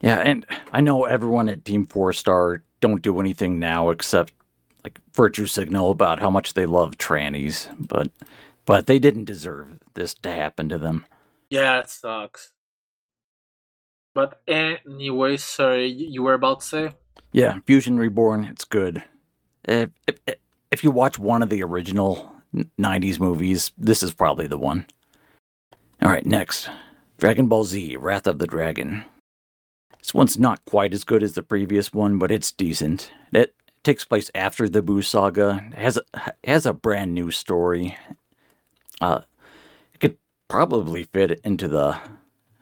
Yeah, and I know everyone at Team Four Star don't do anything now except like virtue signal about how much they love trannies, but but they didn't deserve this to happen to them. Yeah, it sucks. But anyway, sorry, you were about to say? Yeah, Fusion Reborn, it's good. If, if, if you watch one of the original n- 90s movies, this is probably the one. All right, next Dragon Ball Z Wrath of the Dragon. This one's not quite as good as the previous one, but it's decent. It takes place after the Buu saga. It has a, has a brand new story. Uh, it could probably fit into the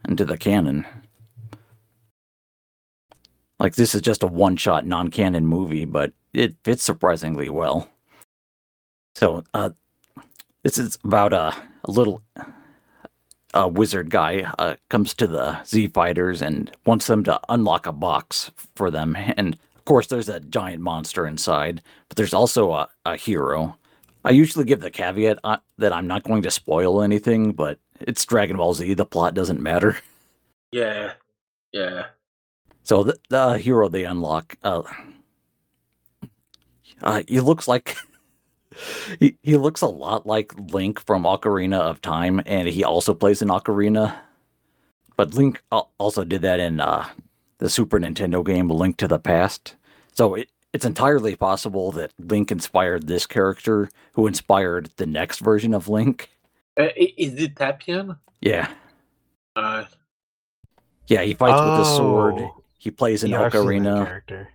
into the canon. Like this is just a one-shot non-canon movie, but it fits surprisingly well. So, uh, this is about a, a little a wizard guy uh, comes to the Z fighters and wants them to unlock a box for them. And of course, there's a giant monster inside, but there's also a, a hero. I usually give the caveat uh, that I'm not going to spoil anything, but it's Dragon Ball Z. The plot doesn't matter. Yeah. Yeah. So the, the hero they unlock, uh, uh, he looks like he, he looks a lot like Link from Ocarina of Time, and he also plays in Ocarina. But Link also did that in uh, the Super Nintendo game Link to the Past. So it, it's entirely possible that Link inspired this character, who inspired the next version of Link. Uh, is it Tapion? Yeah, Uh, yeah, he fights with a sword. Oh, He plays in yeah, I've seen that Ocarina. character.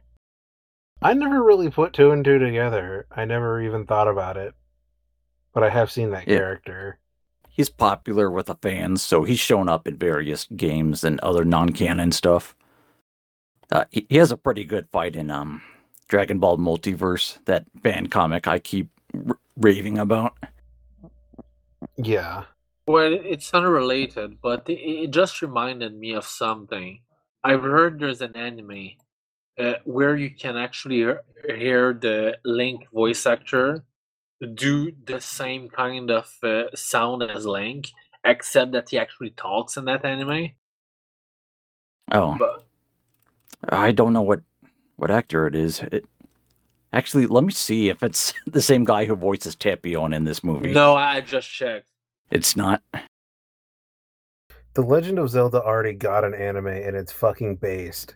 I never really put two and two together. I never even thought about it, but I have seen that Yeah. character. he's popular with the fans, so he's shown up in various games and other non-canon stuff. Uh, he, he has a pretty good fight in um Dragon Ball Multiverse, that fan comic I keep r- raving about. Yeah. Well, it's unrelated, but it, it just reminded me of something. I've heard there's an anime uh, where you can actually hear, hear the Link voice actor do the same kind of uh, sound as Link, except that he actually talks in that anime. Oh, But I don't know what what actor it is. It, actually, let me see if it's the same guy who voices Tapion in this movie. no, I just checked. It's not. The Legend of Zelda already got an anime and it's fucking based.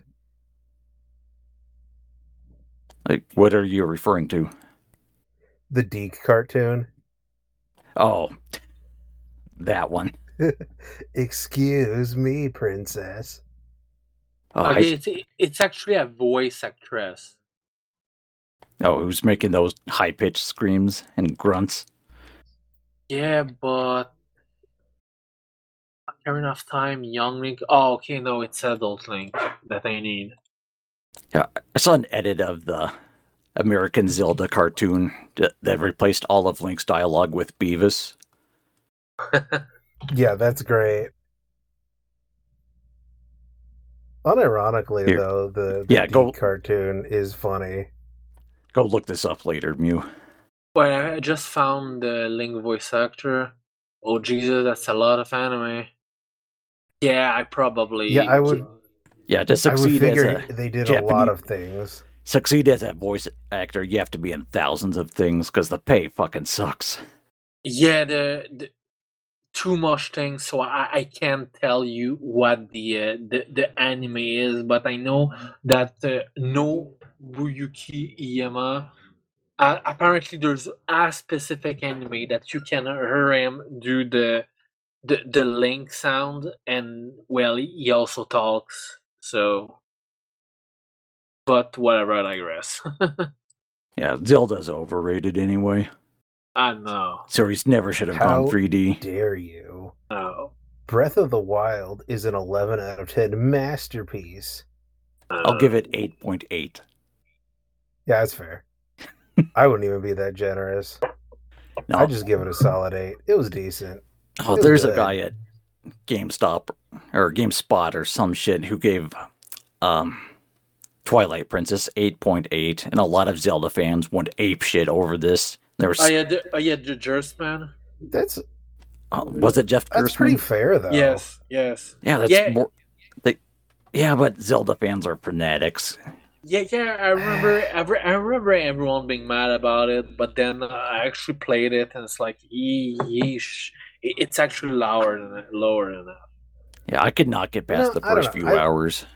Like, what are you referring to? The DiC cartoon. Oh, that one. Excuse me, princess. Oh, I- Okay, it's, it's actually a voice actress. oh, who's making those high pitched screams and grunts? Yeah, but Ocarina enough Time, Young Link. Oh, okay, no, it's Adult Link that I need. I saw an edit of the American Zelda cartoon that, that replaced all of Link's dialogue with Beavis. Yeah, that's great. Unironically, Here. though, the, the Yeah, go- cartoon is funny. Go look this up later, Mew. Well, I just found the Link voice actor. Oh Jesus, that's a lot of anime. Yeah, I probably. Yeah, I would- Yeah, to I would succeed as a they did a lot of things. succeed as a voice actor, you have to be in thousands of things because the pay fucking sucks. Yeah, the, the too much things, so I, I can't tell you what the, uh, the the anime is, but I know that uh, no Buyuki Iyama. Uh, apparently, there's a specific anime that you can hear him do the the the link sound, and well, he also talks. So, but whatever, I digress. Yeah, Zelda's overrated anyway. I know. Series never should have How gone 3D. How dare you? No. Breath of the Wild is an 11 out of 10 masterpiece. I'll give uh. it 8.8. Yeah, that's fair. I wouldn't even be that generous. No, I'd just give it a solid 8. It was decent. oh, it's there's a good. guy at GameStop or GameSpot or some shit who gave um, Twilight Princess 8.8, and a lot of Zelda fans went ape shit over this. There was, Oh yeah, the, oh yeah, the Gerstmann. That's uh, was it Jeff that's Gerstmann? pretty fair though. Yes, yes. Yeah, that's Yeah. more. They, yeah, but Zelda fans are fanatics. Yeah, yeah, I remember. I, re- I remember everyone being mad about it, but then uh, I actually played it, and it's like, yeesh, It- it's actually lower than that, lower than that. Yeah, I could not get past No, the first few I- hours.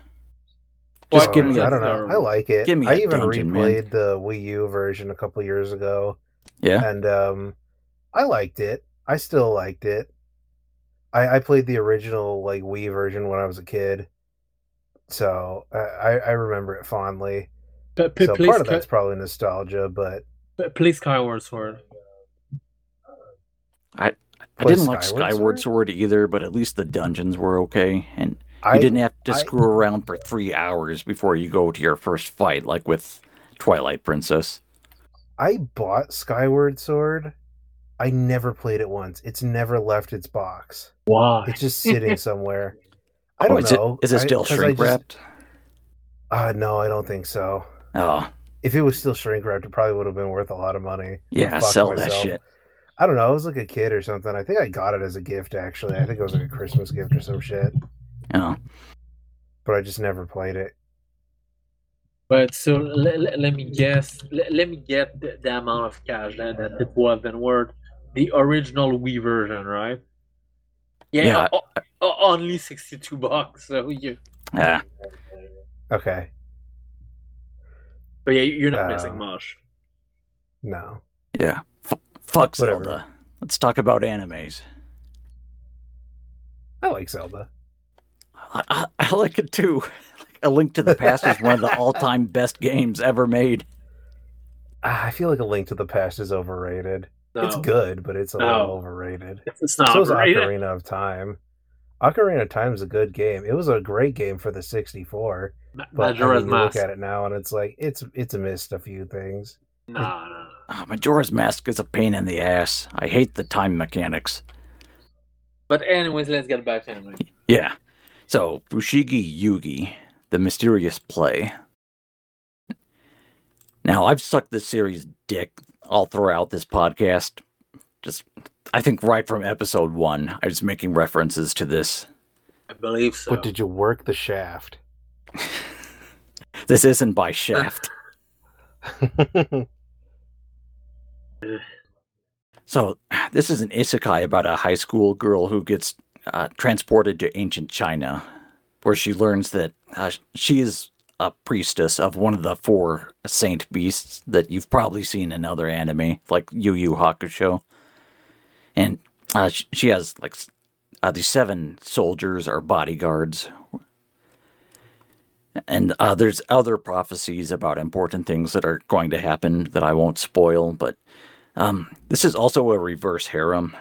Well, Just give me I a don't know. I like it. give me I even dungeon, man. replayed the Wii U version a couple years ago, yeah. and um, I liked it. I still liked it. I, I played the original like Wii version when I was a kid, so I, I I remember it fondly. But So part of that's probably nostalgia, but please Skyward Sword. I Play didn't like Skyward Skyward Sword? Sword either, but at least the dungeons were okay, and you didn't have to I- screw around for three hours before you go to your first fight, like with Twilight Princess. I bought Skyward Sword. I never played it once. It's never left its box. Why? It's just sitting somewhere. I oh, don't is know. it is it still I shrink wrapped? Uh, no, I don't think so. Oh, If it was still shrink wrapped, it probably would have been worth a lot of money. yeah, Fuck sell that shit. I don't know. I was like a kid or something. I think I got it as a gift. Actually, I think it was like a Christmas gift or some shit. Oh, But I just never played it. But so let, let, let me guess. Let, let me get the, the amount of cash that, that it would have been worth. The original Wii version, right? Yeah, Yeah, o- o- only sixty-two bucks. So you, yeah. Okay, but yeah, you're not missing Uh, much. no. Yeah. F- fuck Whatever. Zelda. Let's talk about animes. I like Zelda. I, I, I like it too. A Link to the Past is one of the all-time best games ever made. Ah, I feel like a Link to the Past is overrated. No, It's good, but it's a No. little overrated. It's not so is great. Ocarina of Time. Ocarina of Time is a good game. It was a great game for the 64. Ma- But I mean, you look at it now, and it's like it's it's missed a few things. No, no. Ah, Majora's Mask is a pain in the ass. I hate the time mechanics. But anyways, let's get back to anime. Yeah. So, Fushigi Yugi, the mysterious play. Now, I've sucked this series dick all throughout this podcast. Just, I think right from episode one, I was making references to this. I believe so. But did you work the shaft? This isn't by Shaft. So, this is an isekai about a high school girl who gets uh, transported to ancient China, where she learns that uh, she is a priestess of one of the four saint beasts that you've probably seen in other anime, like Yu Yu Hakusho. And uh, sh- she has like uh, these seven soldiers or bodyguards. And uh, there's other prophecies about important things that are going to happen that I won't spoil, but um, this is also a reverse harem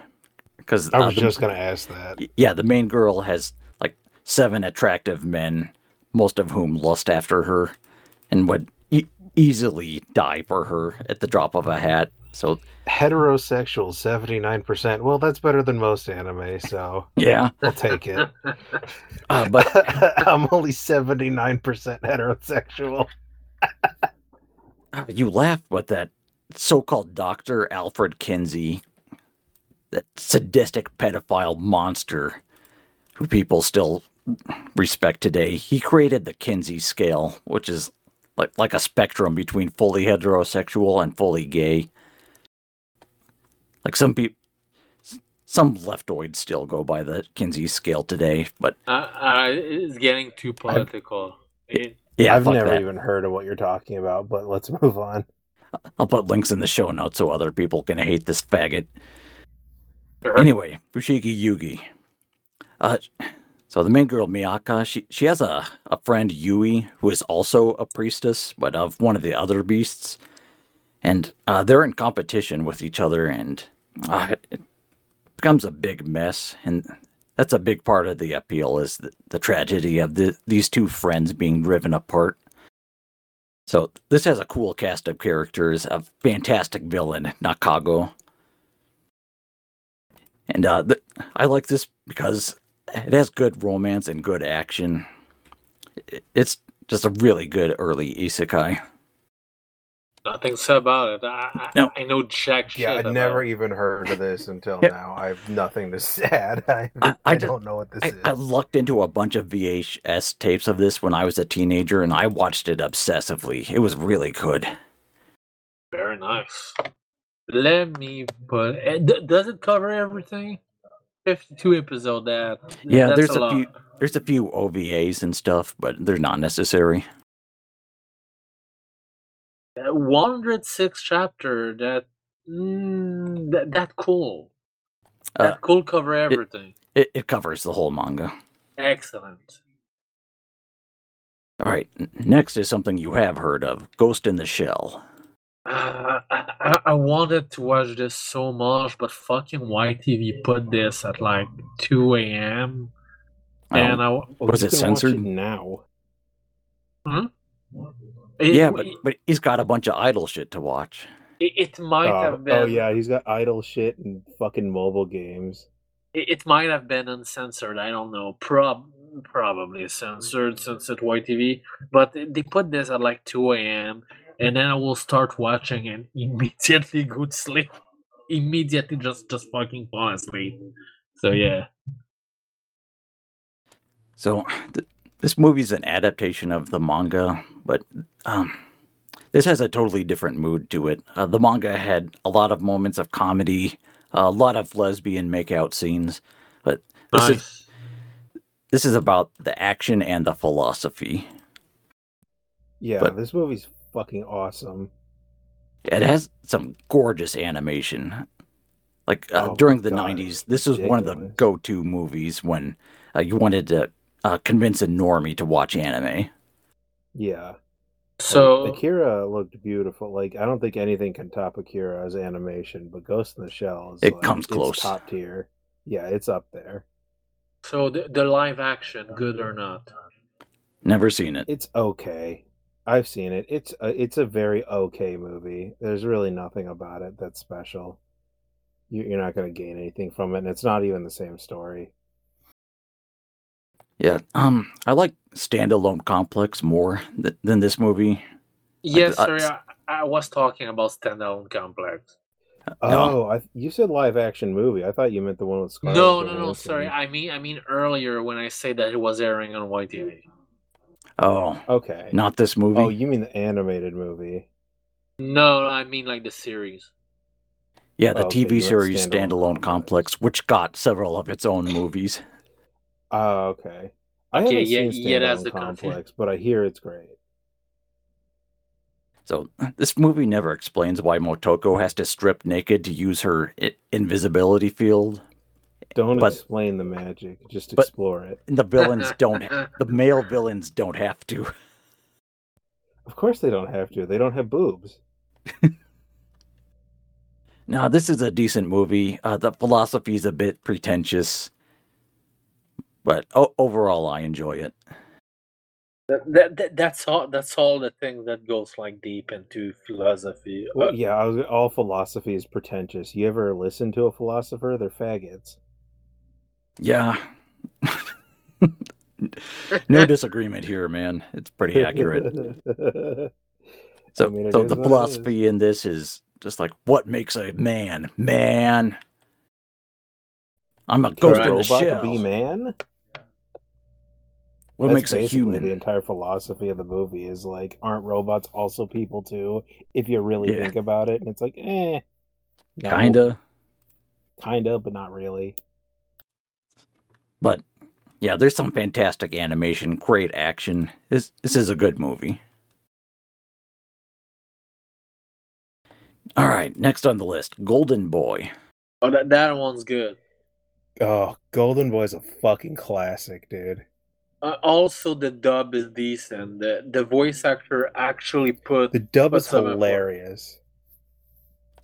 because I was just gonna ask that. yeah, the main girl has like seven attractive men, most of whom lust after her, and would e- easily die for her at the drop of a hat. So Heterosexual, seventy nine percent. Well, that's better than most anime, so yeah, I'll take it. uh, but I'm only seventy nine percent heterosexual. uh, you laugh, but that so-called Doctor Alfred Kinsey, that sadistic pedophile monster, who people still respect today, he created the Kinsey scale, which is like like a spectrum between fully heterosexual and fully gay. Like some people, some leftoids still go by the Kinsey scale today, but uh, uh, it's getting too political. It- yeah, I've never that. even heard of what you're talking about, but let's move on. I'll put links in the show notes so other people can hate this faggot. Sure. Anyway, Fushigi Yugi. Uh, so the main girl Miaka, she she has a, a friend Yui who is also a priestess, but of one of the other beasts, and uh, they're in competition with each other, and uh, it becomes a big mess, and that's a big part of the appeal is the, the tragedy of the, these two friends being driven apart. So this has a cool cast of characters, a fantastic villain, Nakago. And uh, th- I like this because it has good romance and good action. It's just a really good early isekai. Nothing said about it. I, I, No. I know jack shit. Yeah, I'd about never it. even heard of this until Yeah. now. I have nothing to add. I, I- I, I just- don't know what this I, is. I lucked into a bunch of VHS tapes of this when I was a teenager, and I watched it obsessively. It was really good. Very nice. Let me put. eh, d- Does it cover everything? Fifty-two episode. That. Yeah, that's there's a lot. few- There's a few OVAs and stuff, but they're not necessary. Uh, 106 chapter. That. Mm, that that cool. That Uh, cool cover everything. It, it covers the whole manga. Excellent. All right, next is something you have heard of Ghost in the Shell. Uh, I, I- I wanted to watch this so much, but fucking YTV put this at like 2 a.m. And Um, I, was it censored? now? It, yeah, but, but he's got a bunch of idle shit to watch. it might Oh, have oh, been. oh yeah, he's got idle shit and fucking mobile games. It, it might have been uncensored. I don't know. Prob probably censored since it's YTV. But they- they put this at like 2 a.m. and then I will start watching and immediately go to sleep. Immediately, just just fucking fall asleep. So yeah. So th- this movie's an adaptation of the manga, but um, this has a totally different mood to it. Uh, the manga had a lot of moments of comedy, a lot of lesbian makeout scenes, but this is this is about the action and the philosophy. Yeah, But- this movie's fucking awesome. It has some gorgeous animation. Like uh, Oh during the God, '90s, this was one of the go-to movies when uh, you wanted to uh, convince a normie to watch anime. Yeah. So Like, Akira looked beautiful. Like I don't think anything can top Akira's animation, but Ghost in the Shell is It like, comes close. top tier. Yeah, it's up there. So the, the live action, good or not? Never seen it. It's okay. I've seen it. It's a, it's a very okay movie. There's really nothing about it that's special. You, you're not going to gain anything from it, and it's not even the same story. Yeah. Um, I like Standalone Complex more th- than this movie. Yes, uh, sorry, I, I was talking about standalone complex. No. Oh, I, you said live action movie. I thought you meant the one with Scarlett. No, no, no. Johansson. Sorry, I mean, I mean earlier when I said that it was airing on YTV. Oh, Okay. not this movie. Oh, you mean the animated movie? No, I mean like the series. yeah, the oh, TV meant series Standalone Standalone Complex. Complex, which got several of its own movies. Oh, okay. I Okay, haven't yeah, seen yeah, that's Standalone the confusion. complex, but I hear it's great. So this movie never explains why Motoko has to strip naked to use her i- invisibility field. Don't But- explain the magic, just but- explore it. The villains don't. The male villains don't have to. Of course, they don't have to. They don't have boobs. Now, this is a decent movie. Uh, the philosophy is a bit pretentious, but o- overall, I enjoy it. That, that, that that's all. That's all the thing that goes like deep into philosophy. Well, Uh, yeah, was, all philosophy is pretentious. You ever listen to a philosopher? They're faggots. Yeah. no disagreement here, man. It's pretty accurate. So, mean, so the what it is. philosophy in this is just like what makes a man man. I'm a Can ghost a in the robot shell. be man? What That's makes a basically human? The entire philosophy of the movie is like, aren't robots also people too? If you really Yeah. think about it, and it's like, eh, no, Kinda, kinda, but not really. but yeah, there's some fantastic animation, great action. This this is a good movie. All right, next on the list, Golden Boy. oh, that that one's good. Oh, Golden Boy's a fucking classic, dude. Uh, also, the dub is decent. The the voice actor actually put The dub What's is some effort? hilarious.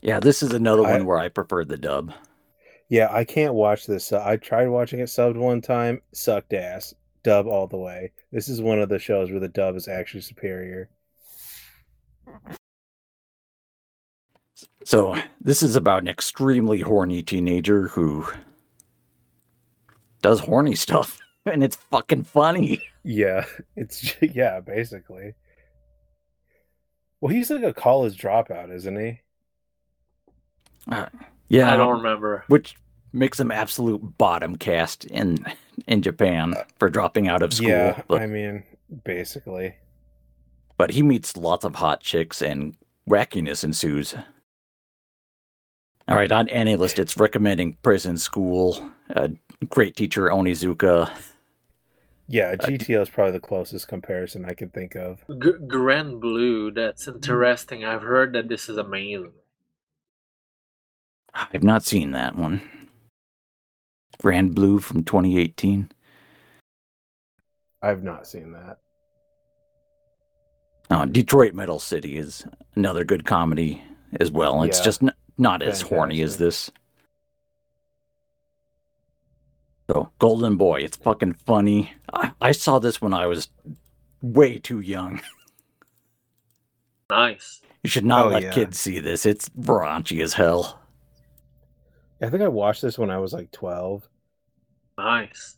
Yeah, this is another I- one where I prefer the dub. Yeah, I can't watch this. Uh, I tried watching it subbed one time, sucked ass. Dub all the way. This is one of the shows where the dub is actually superior. So this is about an extremely horny teenager who does horny stuff, and it's fucking funny. Yeah, it's yeah, basically. Well, he's like a college dropout, isn't he? Yeah, I don't remember. which makes him absolute bottom caste in in Japan for dropping out of school. yeah, but, I mean, basically. but he meets lots of hot chicks and wackiness ensues. All right, on any list, it's recommending prison school. Uh, great teacher Onizuka. Yeah, GTO is probably the closest comparison I can think of. G- Grand Blue. That's interesting. I've heard that this is amazing. I've not seen that one. Grand Blue from 2018. I've not seen that. Uh, Detroit Metal City is another good comedy as well. It's Yeah. just n- not as horny as this. So, Golden Boy, it's fucking funny. I, I saw this when I was way too young. Nice. You should not Oh, let yeah. kids see this. It's raunchy as hell. I think I watched this when I was like 12. Nice.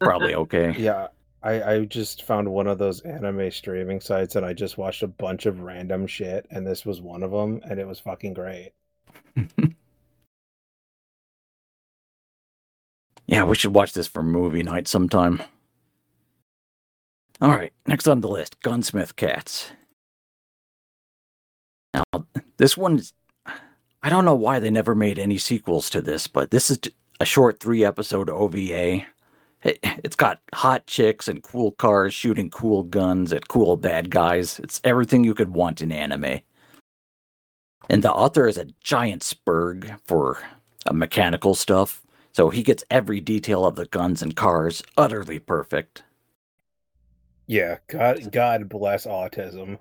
Probably okay. Yeah, I, I just found one of those anime streaming sites and I just watched a bunch of random shit, and this was one of them, and it was fucking great. Yeah, we should watch this for movie night sometime. All right, next on the list Gunsmith Cats. Now, this one's. I don't know why they never made any sequels to this, but this is a short three episode OVA. It, it's got hot chicks and cool cars shooting cool guns at cool bad guys. It's everything you could want in anime. And the author is a giant spurg for uh, mechanical stuff. So he gets every detail of the guns and cars utterly perfect. Yeah, God, God bless autism.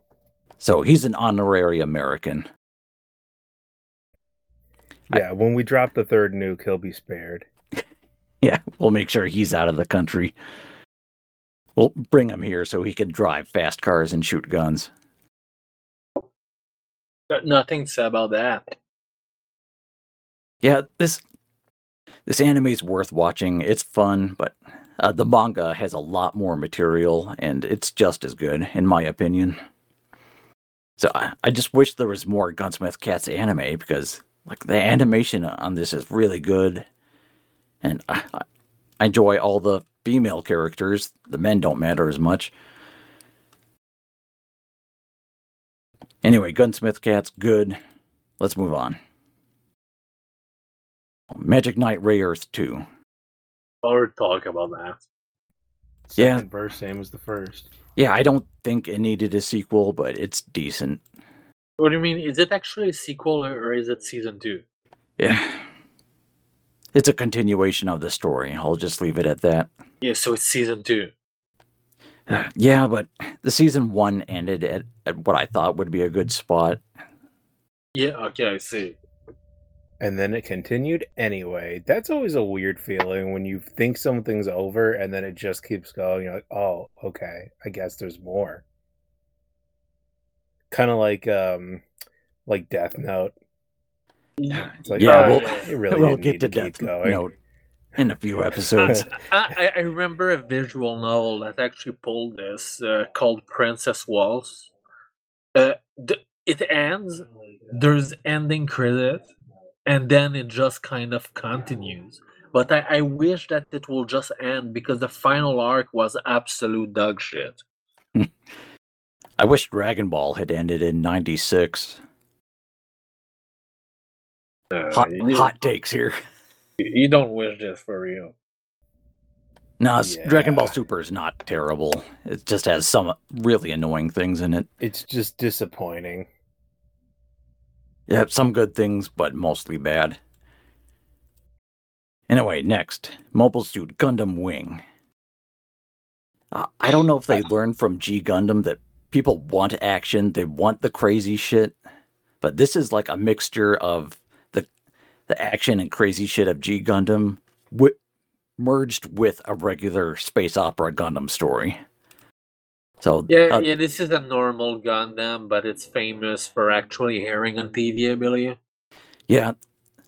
So he's an honorary American. I- Yeah, when we drop the third nuke, he'll be spared. Yeah, we'll make sure he's out of the country. We'll bring him here so he can drive fast cars and shoot guns. Got nothing to say about that. Yeah, this this anime is worth watching. It's fun, but uh, the manga has a lot more material, and it's just as good, in my opinion. So I, I just wish there was more Gunsmith Cats anime because like the animation on this is really good, and I, I I enjoy all the female characters. The men don't matter as much. Anyway, Gunsmith Cats, good. Let's move on. Magic Knight Rayearth 2. Or talk about that. Yeah. Second verse, same as the first. Yeah, I don't think it needed a sequel, but it's decent. What do you mean? Is it actually a sequel or is it season two? Yeah. It's a continuation of the story. I'll just leave it at that. Yeah, so it's season two. Yeah, but the season one ended at, at what I thought would be a good spot. Yeah, okay, I see. And then it continued anyway. That's always a weird feeling when you think something's over and then it just keeps going. You're like, oh, okay, I guess there's more. Kind of like um like Death Note. It's like, Yeah, oh, we'll- you really we'll get to to Death going. Note in a few episodes. I, I I remember a visual novel that actually pulled this uh, called Princess Waltz. Uh, th- it ends, there's ending credit, and then it just kind of continues. But I, I wish that it will just end because the final arc was absolute dog shit. I wish Dragon Ball had ended in 96. Uh, Hot, you, hot takes here. you don't wish this for you. No, s- Dragon Ball Super is not terrible. It just has some really annoying things in it. It's just disappointing. Yeah, some good things, but mostly bad. Anyway, next Mobile Suit Gundam Wing. Uh, I don't know if they learned from G Gundam that people want action, they want the crazy shit, but this is like a mixture of the the action and crazy shit of G Gundam wi- merged with a regular space opera Gundam story. So Yeah, uh, yeah, this is a normal Gundam, but it's famous for actually airing on TV, I believe. Yeah,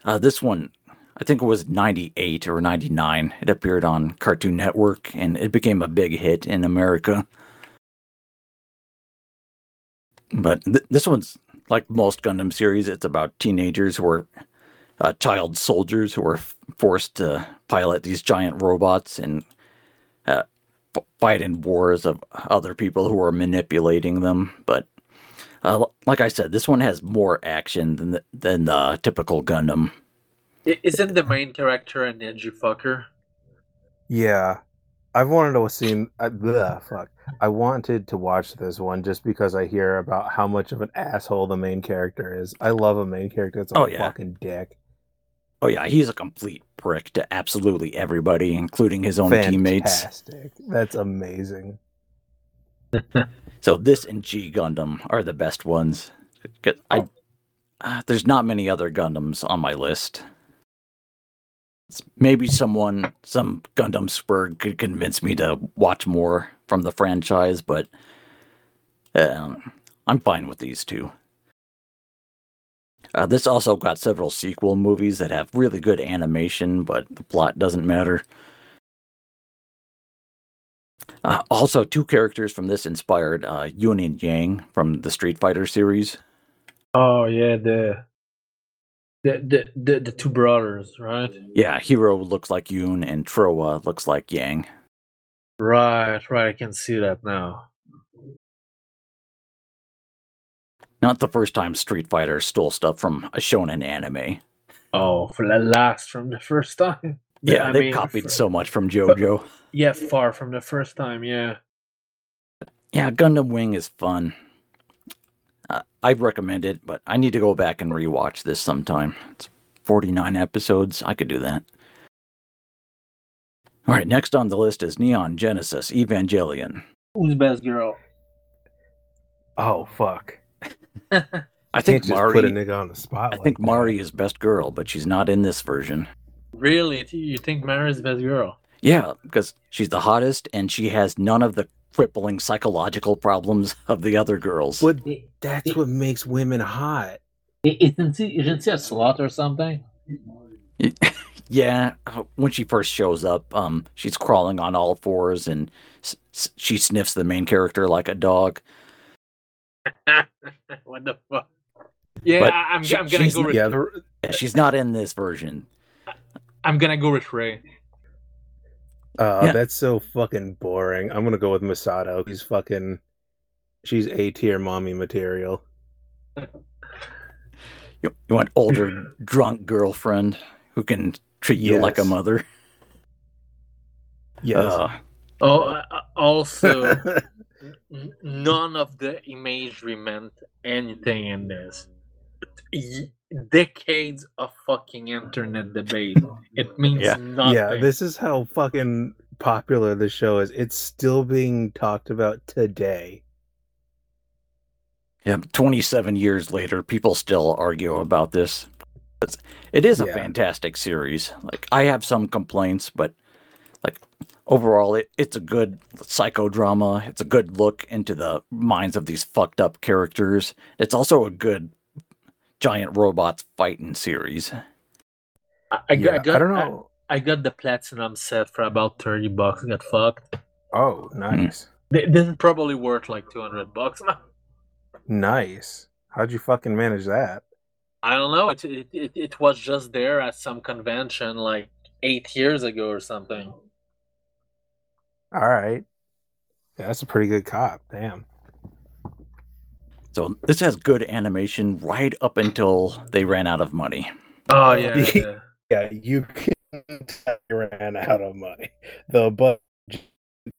uh, this one, I think it was 98 or 99. It appeared on Cartoon Network and it became a big hit in America. But th- this one's like most Gundam series, it's about teenagers who are uh, child soldiers who are f- forced to pilot these giant robots and uh, fight in wars of other people who are manipulating them. But uh, like I said, this one has more action than the, than the typical Gundam. Isn't the main character an edgy fucker? Yeah, I've wanted to see. Uh, bleh, fuck. I wanted to watch this one just because I hear about how much of an asshole the main character is. I love a main character that's a Oh, yeah. fucking dick. Oh yeah, he's a complete prick to absolutely everybody, including his own teammates. Fantastic. That's amazing. So this and G Gundam are the best ones. I, uh, there's not many other Gundams on my list. Maybe someone, some Gundam spur could convince me to watch more from the franchise, but um, I'm fine with these two. Uh, this also got several sequel movies that have really good animation, but the plot doesn't matter. Uh, also, two characters from this inspired uh, Yun and Yang from the Street Fighter series. Oh yeah, the the the the, the two brothers, right? Yeah, Heero looks like Yun and Trowa looks like Yang. Right, right. I can see that now. Not the first time Street Fighter stole stuff from a shonen anime. Oh, for the last from the first time. Yeah, I they mean, copied for- so much from JoJo. Yeah, far from the first time. Yeah. Yeah, Gundam Wing is fun. Uh, I'd recommend it, but I need to go back and rewatch this sometime. It's 49 episodes. I could do that. All right, next on the list is Neon Genesis Evangelion. Who's best girl? Oh fuck. I think just put a Mari. nigga on the spot. I like think that. Mari is best girl, but she's not in this version. Really? You think Mari's the best girl? Yeah, because she's the hottest and she has none of the crippling psychological problems of the other girls. But that's what makes women hot. Isn't she, isn't she a slut or something? Yeah, when she first shows up, um, she's crawling on all fours and s- s- she sniffs the main character like a dog. what the fuck? Yeah, But I, I'm, she- I'm gonna go with Yeah, the, she's not in this version. I'm gonna go with Rei. uh, Yeah. that's so fucking boring. I'm gonna go with Misato. He's fucking. She's A tier mommy material. You, you want older drunk girlfriend who can treat you like a mother. Yes. Uh, Oh, uh, uh, also, n- Mm-hmm. none of the imagery meant anything in this. Decades of fucking internet debate. It means Yeah. nothing. yeah, this is how fucking popular the show is. It's still being talked about today. yeah, 27 years later, people still argue about this. It's, it is a Yeah. fantastic series. Like, I have some complaints, but like overall, it, it's a good psychodrama. It's a good look into the minds of these fucked up characters. It's also a good giant robots fighting series. I, I, got, Yeah, I, got, I don't know. I, I got the platinum set for about 30 bucks. Got fucked. Oh, nice, Th- This is probably worth like 200 bucks nice. How'd you fucking manage that? I don't know. It, it, it, it was just there at some convention like eight years ago or something. All right, yeah, that's a pretty good cop. Damn. So this has good animation right up until they ran out of money. Oh, yeah. yeah. Yeah, you can tell you ran out of money. The budget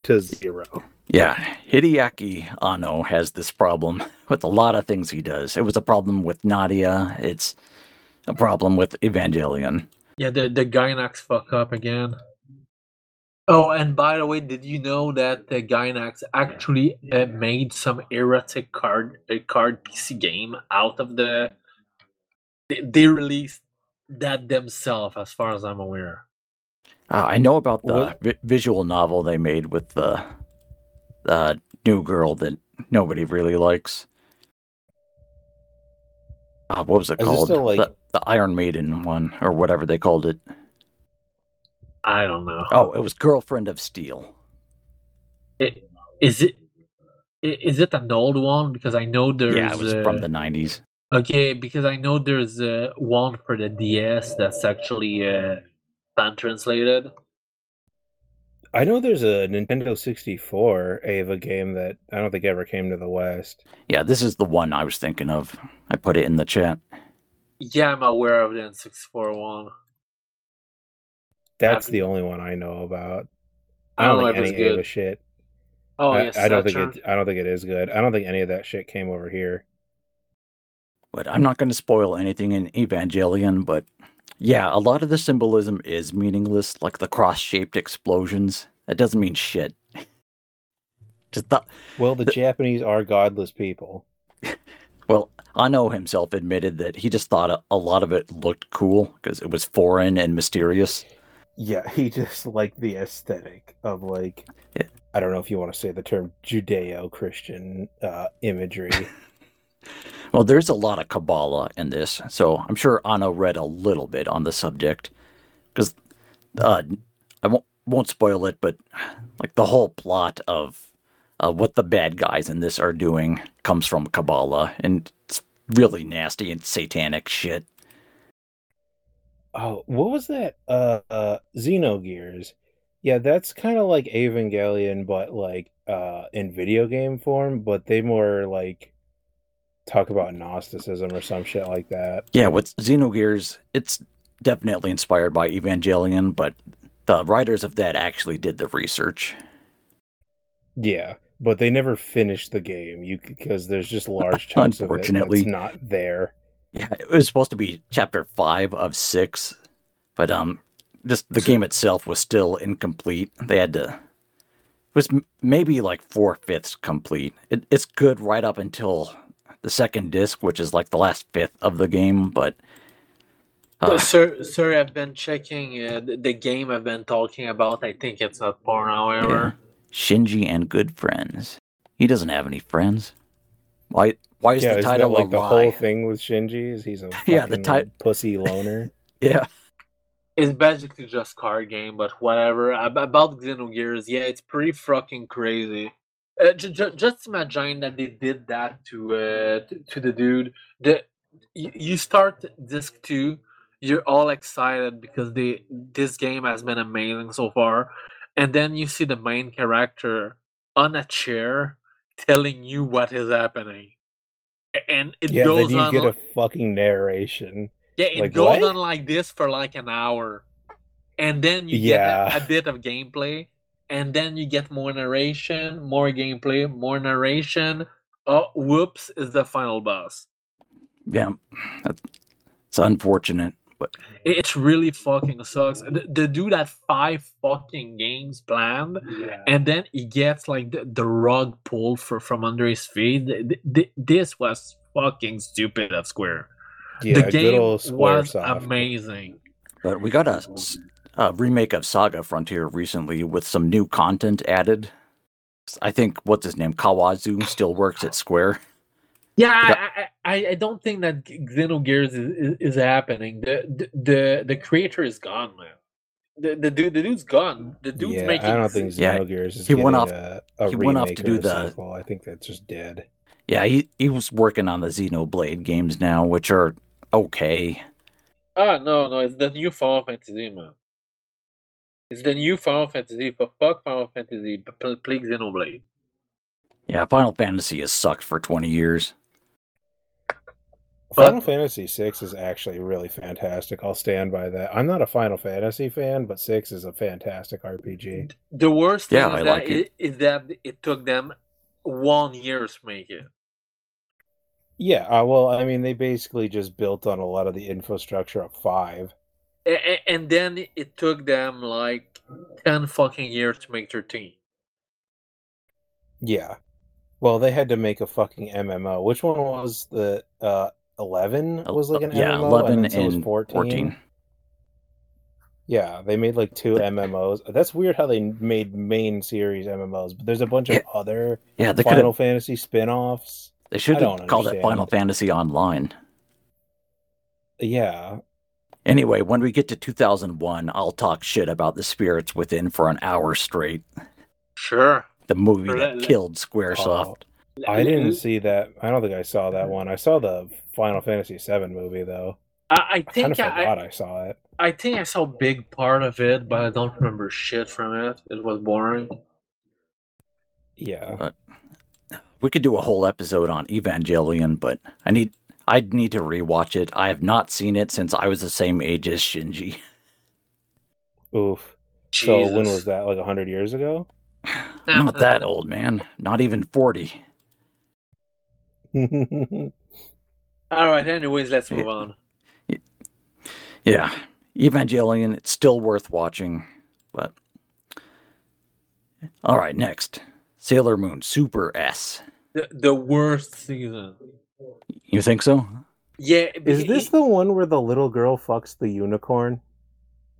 to zero. Yeah, Hideaki Anno has this problem with a lot of things he does. It was a problem with Nadia. It's a problem with Evangelion. Yeah, the the Gainax fuck up again. Oh, and by the way, did you know that the Gainax actually uh, made some erotic card a card PC game out of the? They, they released that themselves, as far as I'm aware. Uh, I know about the vi- visual novel they made with the the new girl that nobody really likes. Uh, what was it Is it called? still, like- the, the Iron Maiden one, or whatever they called it. I don't know. Oh, it was Girlfriend of Steel. It, is it? Is it an old one? Because I know there's. yeah, it was from the '90s. Okay, because I know there's uh, one for the DS that's actually uh, fan translated. I know there's a Nintendo 64 Eva game that I don't think ever came to the West. Yeah, this is the one I was thinking of. I put it in the chat. Yeah, I'm aware of the N64 one. That's the only one I know about. I I don't don't know think if any it's Eva good. shit. Oh, I, yes, I don't think Saturn. it. I don't think it is good. I don't think any of that shit came over here. But I'm not going to spoil anything in Evangelion, but yeah, a lot of the symbolism is meaningless, like the cross shaped explosions. That doesn't mean shit. Just thought, Well, the Japanese are godless people. well, Anno himself admitted that he just thought a, a lot of it looked cool because it was foreign and mysterious. Yeah, he just liked the aesthetic of like Yeah. I don't know if you want to say the term Judeo-Christian uh, imagery. Well, there's a lot of Kabbalah in this, so I'm sure Anno read a little bit on the subject. Because uh, I won't won't spoil it, but like the whole plot of uh, what the bad guys in this are doing comes from Kabbalah, and it's really nasty and satanic shit. Oh, what was that? Uh, uh Xenogears. Yeah, that's kind of like Evangelion, but like uh in video game form. But they more like talk about Gnosticism or some shit like that. Yeah, with Xenogears, it's definitely inspired by Evangelion, but the writers of that actually did the research. Yeah, but they never finished the game. You because there's just large chunks of it that's not there. Yeah, it was supposed to be chapter five of six, but um, just the game itself was still incomplete. They had to. It was m- maybe like four fifths complete. It, it's good right up until the second disc, which is like the last fifth of the game. But Uh, sir, sir, I've been checking uh, the, the game I've been talking about. I think it's not porn, however. Shinji and good friends. He doesn't have any friends. Why? Why is yeah, the isn't title that like the lie? whole thing with Shinji? Is he's a Yeah, the fucking ti- pussy loner? Yeah, It's basically just card game, but whatever. Ab- About Xenogears, yeah, it's pretty fucking crazy. Uh, j- j- just imagine that they did that to uh, to, to the dude. The you, you start disc two, you're all excited because they this game has been amazing so far, and then you see the main character on a chair telling you what is happening, and it yeah, goes then you on. get a fucking narration. yeah, it Like, goes what? on like this for like an hour. And then you get Yeah. a, a bit of gameplay. And then you get more narration, more gameplay, more narration. Oh, whoops, is the final boss. yeah. That's, it's unfortunate, but It's really fucking sucks. The, the dude had five fucking games planned, Yeah. and then he gets like the, the rug pulled for, from under his feet. Th- th- This was fucking stupid of Square. yeah, the game old was Squaresoft. amazing. but we got a remake of Saga Frontier recently with some new content added. I think what's his name Kawazu still works at Square. Yeah, I, I, I- I don't think that Xenogears is, is, is happening. The, the the the creator is gone, man. The the dude the dude's gone. The dude's yeah, making. I don't think Yeah, Xenogears is he went off- a, a he went off to do or the- sequel. I think that's just dead. Yeah, he, he was working on the Xenoblade games now, which are okay. Ah no no, it's the new Final Fantasy, man. It's the new Final Fantasy. For fuck Final Fantasy, p- p- play Xenoblade. Yeah, Final Fantasy has sucked for 20 years. But- Final Fantasy VI is actually really fantastic. I'll stand by that. I'm not a Final Fantasy fan, but six is a fantastic RPG. The worst thing Yeah, is, I that like it. that it took them one year to make it. Yeah, uh, well, I mean, they basically just built on a lot of the infrastructure of five. A- a- and then it took them like 10 fucking years to make 13. Yeah. Well, they had to make a fucking MMO. Which one was the uh eleven? Was like an yeah, MMO, 11 and, was and 14. 14. Yeah, they made like two MMOs. That's weird how they made main series MMOs, but there's a bunch of Yeah, other Yeah, they could Final have. Fantasy spin-offs. They should I have don't called it Final. Fantasy Online. Yeah. Anyway, when we get to 2001, I'll talk shit about the spirits within for an hour straight. Sure. The movie Or that killed Squaresoft. Oh. I didn't see that. I don't think I saw that one. I saw the Final Fantasy VII movie though. I, I I kind think of I, forgot I saw it. I think I saw a big part of it, but I don't remember shit from it. It was boring. Yeah. We could do a whole episode on Evangelion, but I need I'd need to rewatch it. I have not seen it since I was the same age as Shinji. Oof. So when was that? Like a hundred years ago? Not that old, man. Not even 40. All right. Anyways, let's move on. Yeah. Evangelion, it's still worth watching, but All right, next. Sailor Moon Super S. The, the worst season. You think so? Yeah. Is it- this the one where the little girl fucks the unicorn?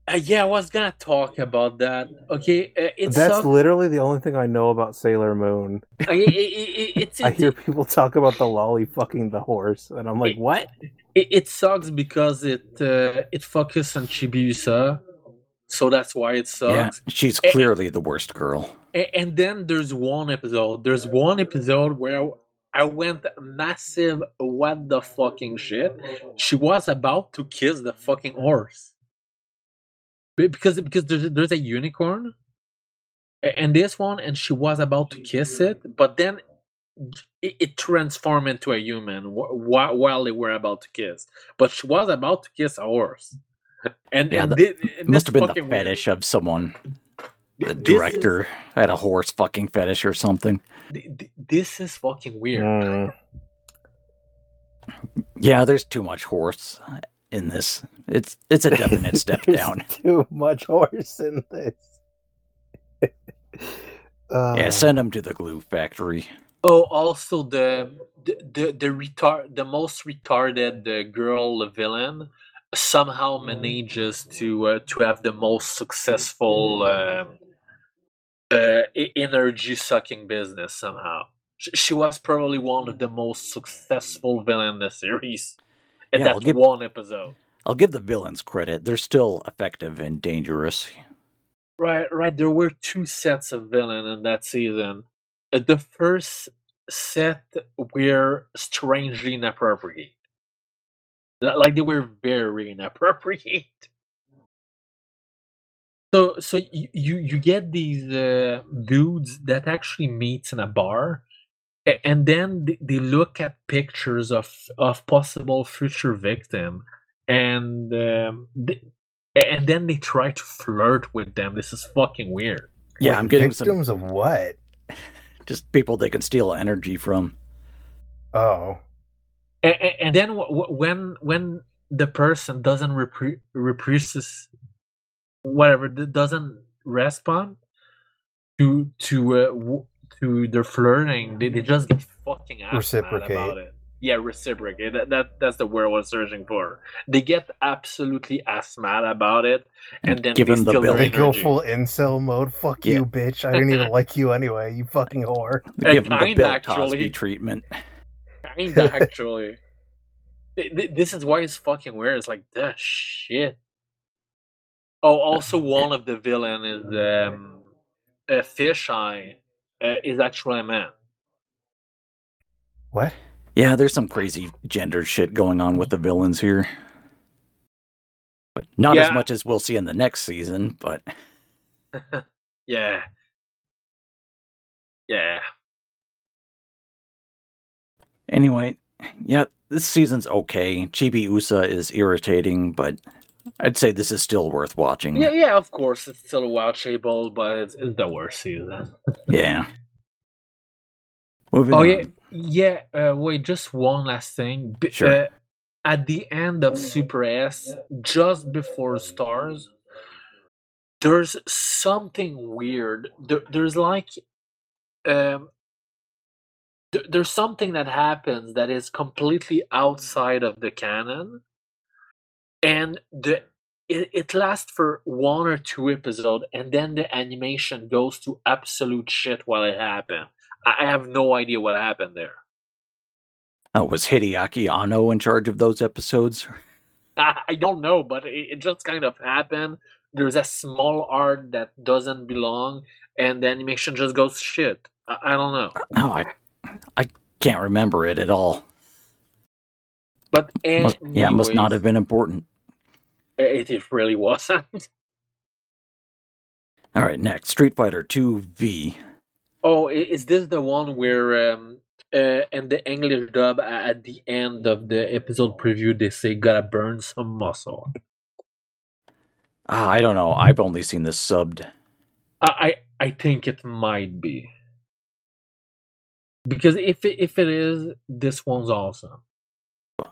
Uh, yeah, I was gonna talk about that. Okay, uh, it's That's suck- literally the only thing I know about Sailor Moon. uh, it, it, it, it's I hear people talk about the lolly fucking the horse, and I'm like, It- what? it, it sucks because it uh, it focuses on Chibiusa, so that's why it Yeah, sucks. she's Eh, clearly the worst girl. And then there's one episode. There's one episode where I went massive what the fucking shit. She was about to kiss the fucking horse. Be- Because because there's there's a unicorn. And this one, and she was about to kiss it, but then it, it transformed into a human wh- wh- while they were about to kiss. But she was about to kiss a horse. And, Yeah, and the- thi- It must have been the fucking weird. fetish of someone. The This is- director had a horse fucking fetish or something. th- th- This is fucking weird. Mm. Yeah, there's too much horse in this. It's it's a definite step down. Too much horse in this. uh, Yeah, send him to the glue factory. Oh, also the the the, the retard the most retarded uh, girl villain somehow manages to uh, to have the most successful um, uh, e- energy sucking business somehow. She was probably one of the most successful villain in the series in Yeah, I'll give- one episode. I'll give the villains credit. They're still effective and dangerous. Right, right. There were two sets of villain in that season. Uh, The first set were strangely inappropriate. Like they were very inappropriate. So, so you you, you get these uh, dudes that actually meet in a bar, a- and then they, they look at pictures of of possible future victim, and um, they, and then they try to flirt with them. This is fucking weird. Yeah, Wait, I'm getting some victims of what? just people they can steal energy from. Oh, And, and then wh- wh- when when the person doesn't repre- represses whatever doesn't respond to to uh, w- to their flirting, they, they just get fucking ass mad about Reciprocate. it. Yeah, reciprocate. That, that that's the word I was searching for. They get absolutely ass mad about it, and, then give they him the steal bill. they go full incel mode. Fuck Yeah. you, bitch! I didn't even like you anyway. You fucking whore. They give them the kinda, Bill actually. Cosby treatment. Kinda actually. Th- th- This is why it's fucking weird. It's like the shit. Oh, also one of the villain is um, a Fisheye uh, is actually a man. What? Yeah, there's some crazy gender shit going on with the villains here. But not as much as we'll see in the next season, but Yeah. Yeah. anyway, yeah, this season's okay. Chibi Usa is irritating, but I'd say this is still worth watching. Yeah, yeah, of course. It's still watchable, but it's, it's the worst season. Yeah. Moving Oh on. yeah, yeah. Uh, wait, just one last thing. B- Sure. Uh, at the end of Super S, just before stars, there's something weird. There, there's like, um, th- there's something that happens that is completely outside of the canon, and the it, it lasts for one or two episodes, and then the animation goes to absolute shit while it happened. I have no idea what happened there. Oh, was Hideaki Anno in charge of those episodes? I, I don't know, but it, it just kind of happened. There's a small art that doesn't belong, and the animation just goes shit. I, I don't know, uh, Oh, I, I can't remember it at all. but Must, yeah, it must not have been important. It, it really wasn't. All right, next Street Fighter 2 V. oh, is this the one where um uh in the English dub at the end of the episode preview they say gotta burn some muscle? Ah, I don't know. I've only seen this subbed. I I I think it might be because if it, if it is, this one's awesome.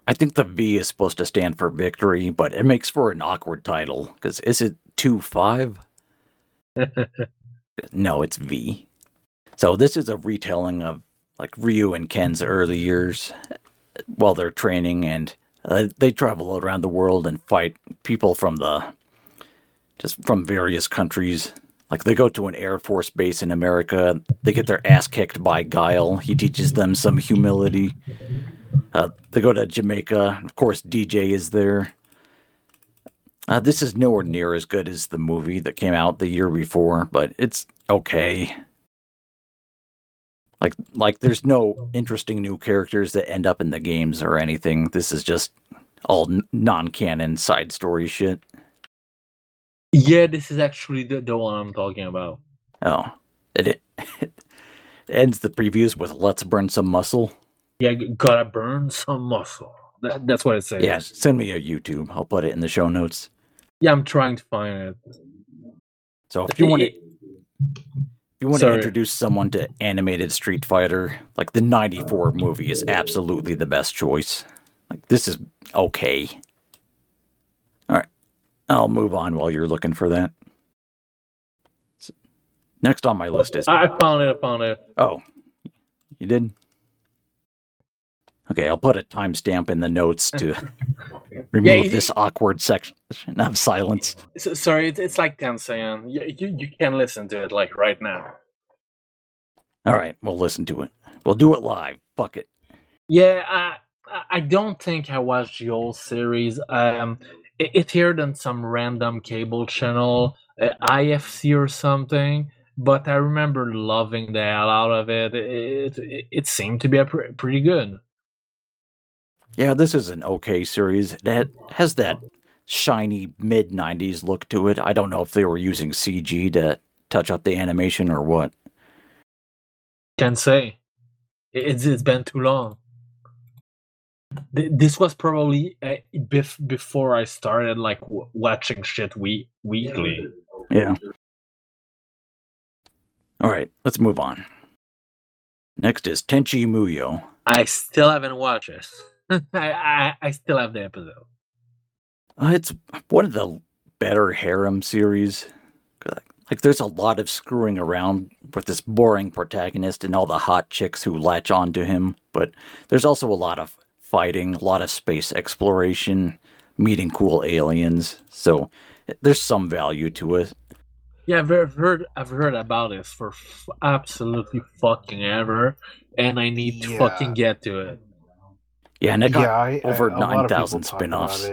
I think the V is supposed to stand for victory, but it makes for an awkward title. Because is it 2 5? No, it's V. So this is a retelling of like Ryu and Ken's early years while they're training, and uh, they travel around the world and fight people from the just from various countries. Like they go to an air force base in America, they get their ass kicked by Guile. He teaches them some humility. Uh, they go to Jamaica. Of course, Dee Jay is there. Uh, this is nowhere near as good as the movie that came out the year before, but it's okay. Like, like there's no interesting new characters that end up in the games or anything. This is just all non-canon side story shit. Yeah, this is actually the, the one I'm talking about. Oh, it, it, it ends the previews with "Let's burn some muscle." Yeah, gotta burn some muscle. That, that's what it says. Yeah, send me a YouTube. I'll put it in the show notes. Yeah, I'm trying to find it. So if you want to, if you want to introduce someone to animated Street Fighter, like the '94 movie is absolutely the best choice. Like this is okay. I'll move on while you're looking for that. Next on my list is I found it. I found it. oh, you did. Okay, I'll put a timestamp in the notes to remove it- this awkward section of silence. So, sorry, it's, it's like Dan saying you, you you can listen to it like right now. All right, we'll listen to it. We'll do it live. Fuck it. Yeah, I I- don't think I watched the whole series. Um, it, aired on some random cable channel, uh, IFC or something. But I remember loving the hell out of it. It it, it seemed to be a pre- pretty good. Yeah, this is an okay series. That has that shiny mid '90s look to it. I don't know if they were using CG to touch up the animation or what. Can't say it's it's been too long. Th- This was probably uh, bef- before I started like w- watching shit we- weekly. Yeah. All right, let's move on. Next is Tenchi Muyo. I still haven't watched it. I, I I still have the episode. Uh, it's one of the better harem series. Like, there's a lot of screwing around with this boring protagonist and all the hot chicks who latch on to him, but there's also a lot of fighting, a lot of space exploration, meeting cool aliens. So there's some value to it. Yeah, I've heard- heard I've heard about this for f- absolutely fucking ever, and I need to Yeah. fucking get to it. Yeah, and it got yeah, I, over I, a lot of people 9,000 talk spin-offs.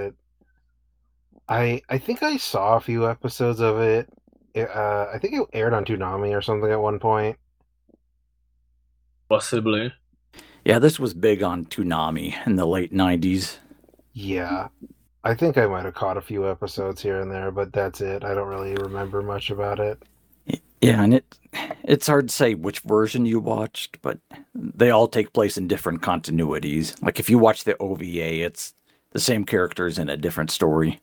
I I think I saw a few episodes of it. It, uh, I think it aired on Toonami or something at one point. Possibly. Yeah, this was big on Toonami in the late '90s. Yeah, I think I might have caught a few episodes here and there, but that's it. I don't really remember much about it. Yeah, and it it's hard to say which version you watched, but they all take place in different continuities. Like if you watch the OVA, it's the same characters in a different story.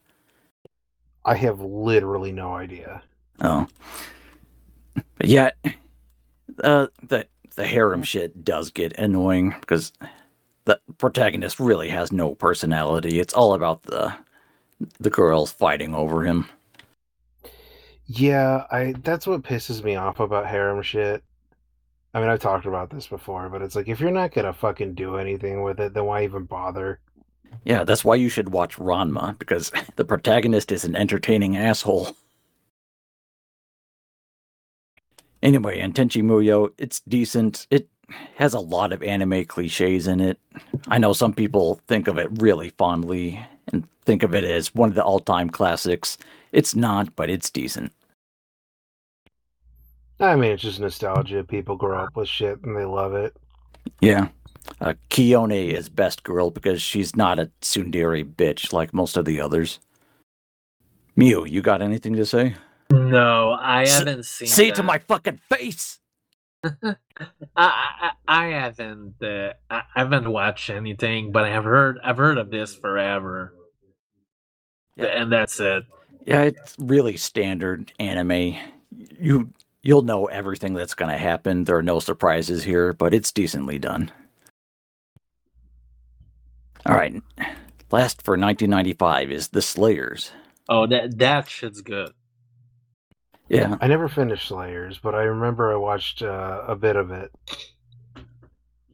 I have literally no idea. Oh, but yeah, uh, the the harem shit does get annoying because the protagonist really has no personality. It's all about the the girls fighting over him. Yeah, I that's what pisses me off about harem shit. I mean, I've talked about this before, but it's like if you're not gonna fucking do anything with it, then why even bother? Yeah, that's why you should watch Ranma because the protagonist is an entertaining asshole. Anyway, and Tenchi Muyo, it's decent. It has a lot of anime cliches in it. I know some people think of it really fondly and think of it as one of the all-time classics. It's not, but it's decent. I mean, it's just nostalgia. People grow up with shit and they love it. Yeah. Uh, Kiyone is best girl because she's not a tsundere bitch like most of the others. Mew, you got anything to say? No, I S- haven't seen. Say it to my fucking face! I, I I haven't uh, I I haven't watched anything, but I've heard I've heard of this forever, Yeah. and that's it. Yeah, it's really standard anime. You you'll know everything that's going to happen. There are no surprises here, but it's decently done. All right. Last for 1995 is The Slayers. Oh, that that shit's good. Yeah. I never finished Slayers, but I remember I watched uh, a bit of it.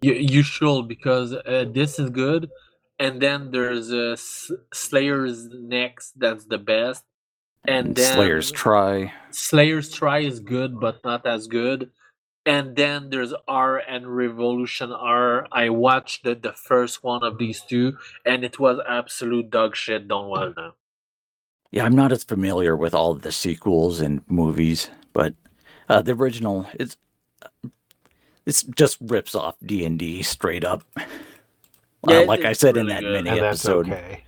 You you should because uh, this is good, and then there's uh, S- Slayer's next. That's the best, and then Slayers Try. Slayer's Try is good, but not as good. And then there's R and Revolution R. I watched the, the first one of these two, and it was absolute dog shit. Don't watch them. Yeah, I'm not as familiar with all of the sequels and movies, but uh, the original it's it's just rips off D and D straight up. Yeah, Uh, like I it's said in that good. mini And that's episode. okay.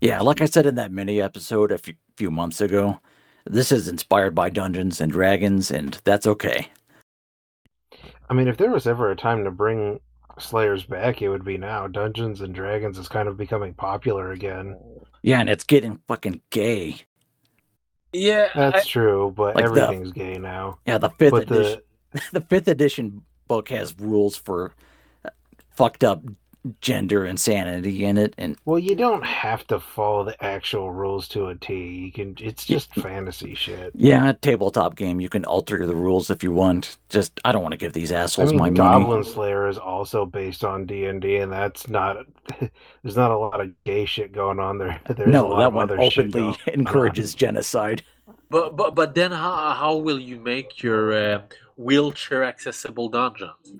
Yeah, like I said in that mini episode a few, few months ago, this is inspired by Dungeons and Dragons, and that's okay. I mean, if there was ever a time to bring Slayers back, it would be now. Dungeons and Dragons is kind of becoming popular again. Yeah, and it's getting fucking gay. Yeah, That's true, but Like the- everything's gay now. Yeah, the fifth But edition, the the fifth edition book has rules for uh, fucked up gender insanity in it, and Well, you don't have to follow the actual rules to a T. You can. It's just fantasy shit. yeah, a tabletop game you can alter the rules if you want. Just I don't want to give these I assholes mean, my Goblin money. Slayer is also based on D and D, and that's not. There's not a lot of gay shit going on there. There's a No, lot that of one other shit openly on. encourages genocide. But but but then how how will you make your uh, wheelchair accessible dungeons?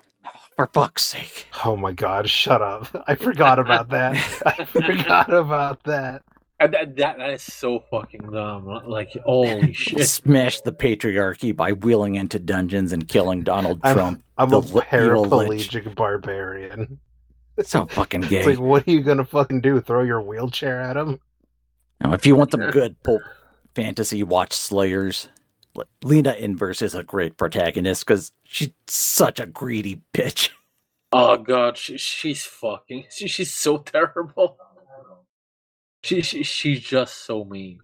For fuck's sake. Oh my god! Shut up! I forgot about that. I forgot about that. And that, that that is so fucking dumb. Like holy shit. Smash the patriarchy by wheeling into dungeons and killing Donald I'm- Trump. I'm The a li- evil lich. paraplegic barbarian. It's so fucking It's gay. like, what are you gonna fucking do? Throw your wheelchair at him? Now, if you want some good pulp fantasy, watch Slayers. Lina Inverse is a great protagonist because she's such a greedy bitch. Oh god, she, she's fucking. She, she's so terrible. She, she she's just so mean.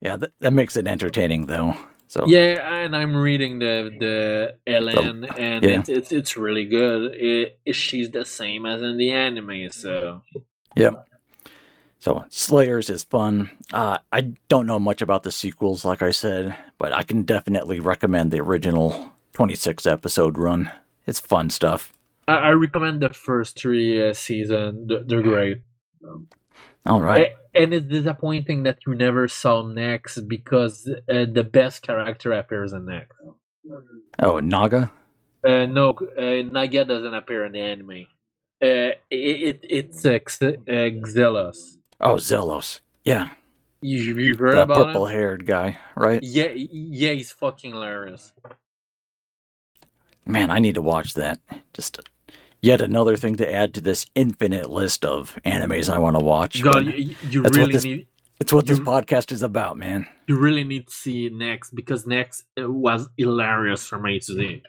Yeah, that, that makes it entertaining though. So Yeah, and I'm reading the the LN, and yeah. it's, it's it's really good. It, it- she's the same as in the anime, so So Slayers is fun. Uh, I don't know much about the sequels, like I said, but I can definitely recommend the original 26 episode run. It's fun stuff. I, I recommend the first three uh, season. They're, great. All right. A- And it's disappointing that you never saw next because uh, the best character appears in next. Oh, Naga. Uh, no, uh, Naga doesn't appear in the anime. Uh, it, it it's uh, X- uh, Xelos. Oh, Zelos. Yeah, You, you heard the about purple haired guy, right? Yeah, yeah, he's fucking hilarious. Man, I need to watch that. Just yet another thing to add to this infinite list of animes I want to watch. God, you, you really this- need it's what this podcast is about, man. you really need to see next because next uh, was hilarious for me to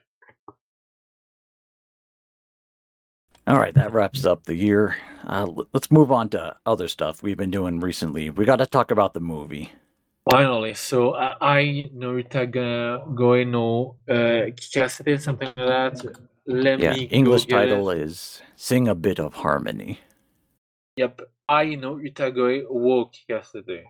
All right, that wraps up the year. Uh, let's move on to other stuff we've been doing recently. We got to talk about the movie. Finally, so uh, I Norita Goe no uh, Kikasete, something like that. Let Yeah, me English title is "Sing a Bit of Harmony." Yep, I know Utagoe wo Kikasete.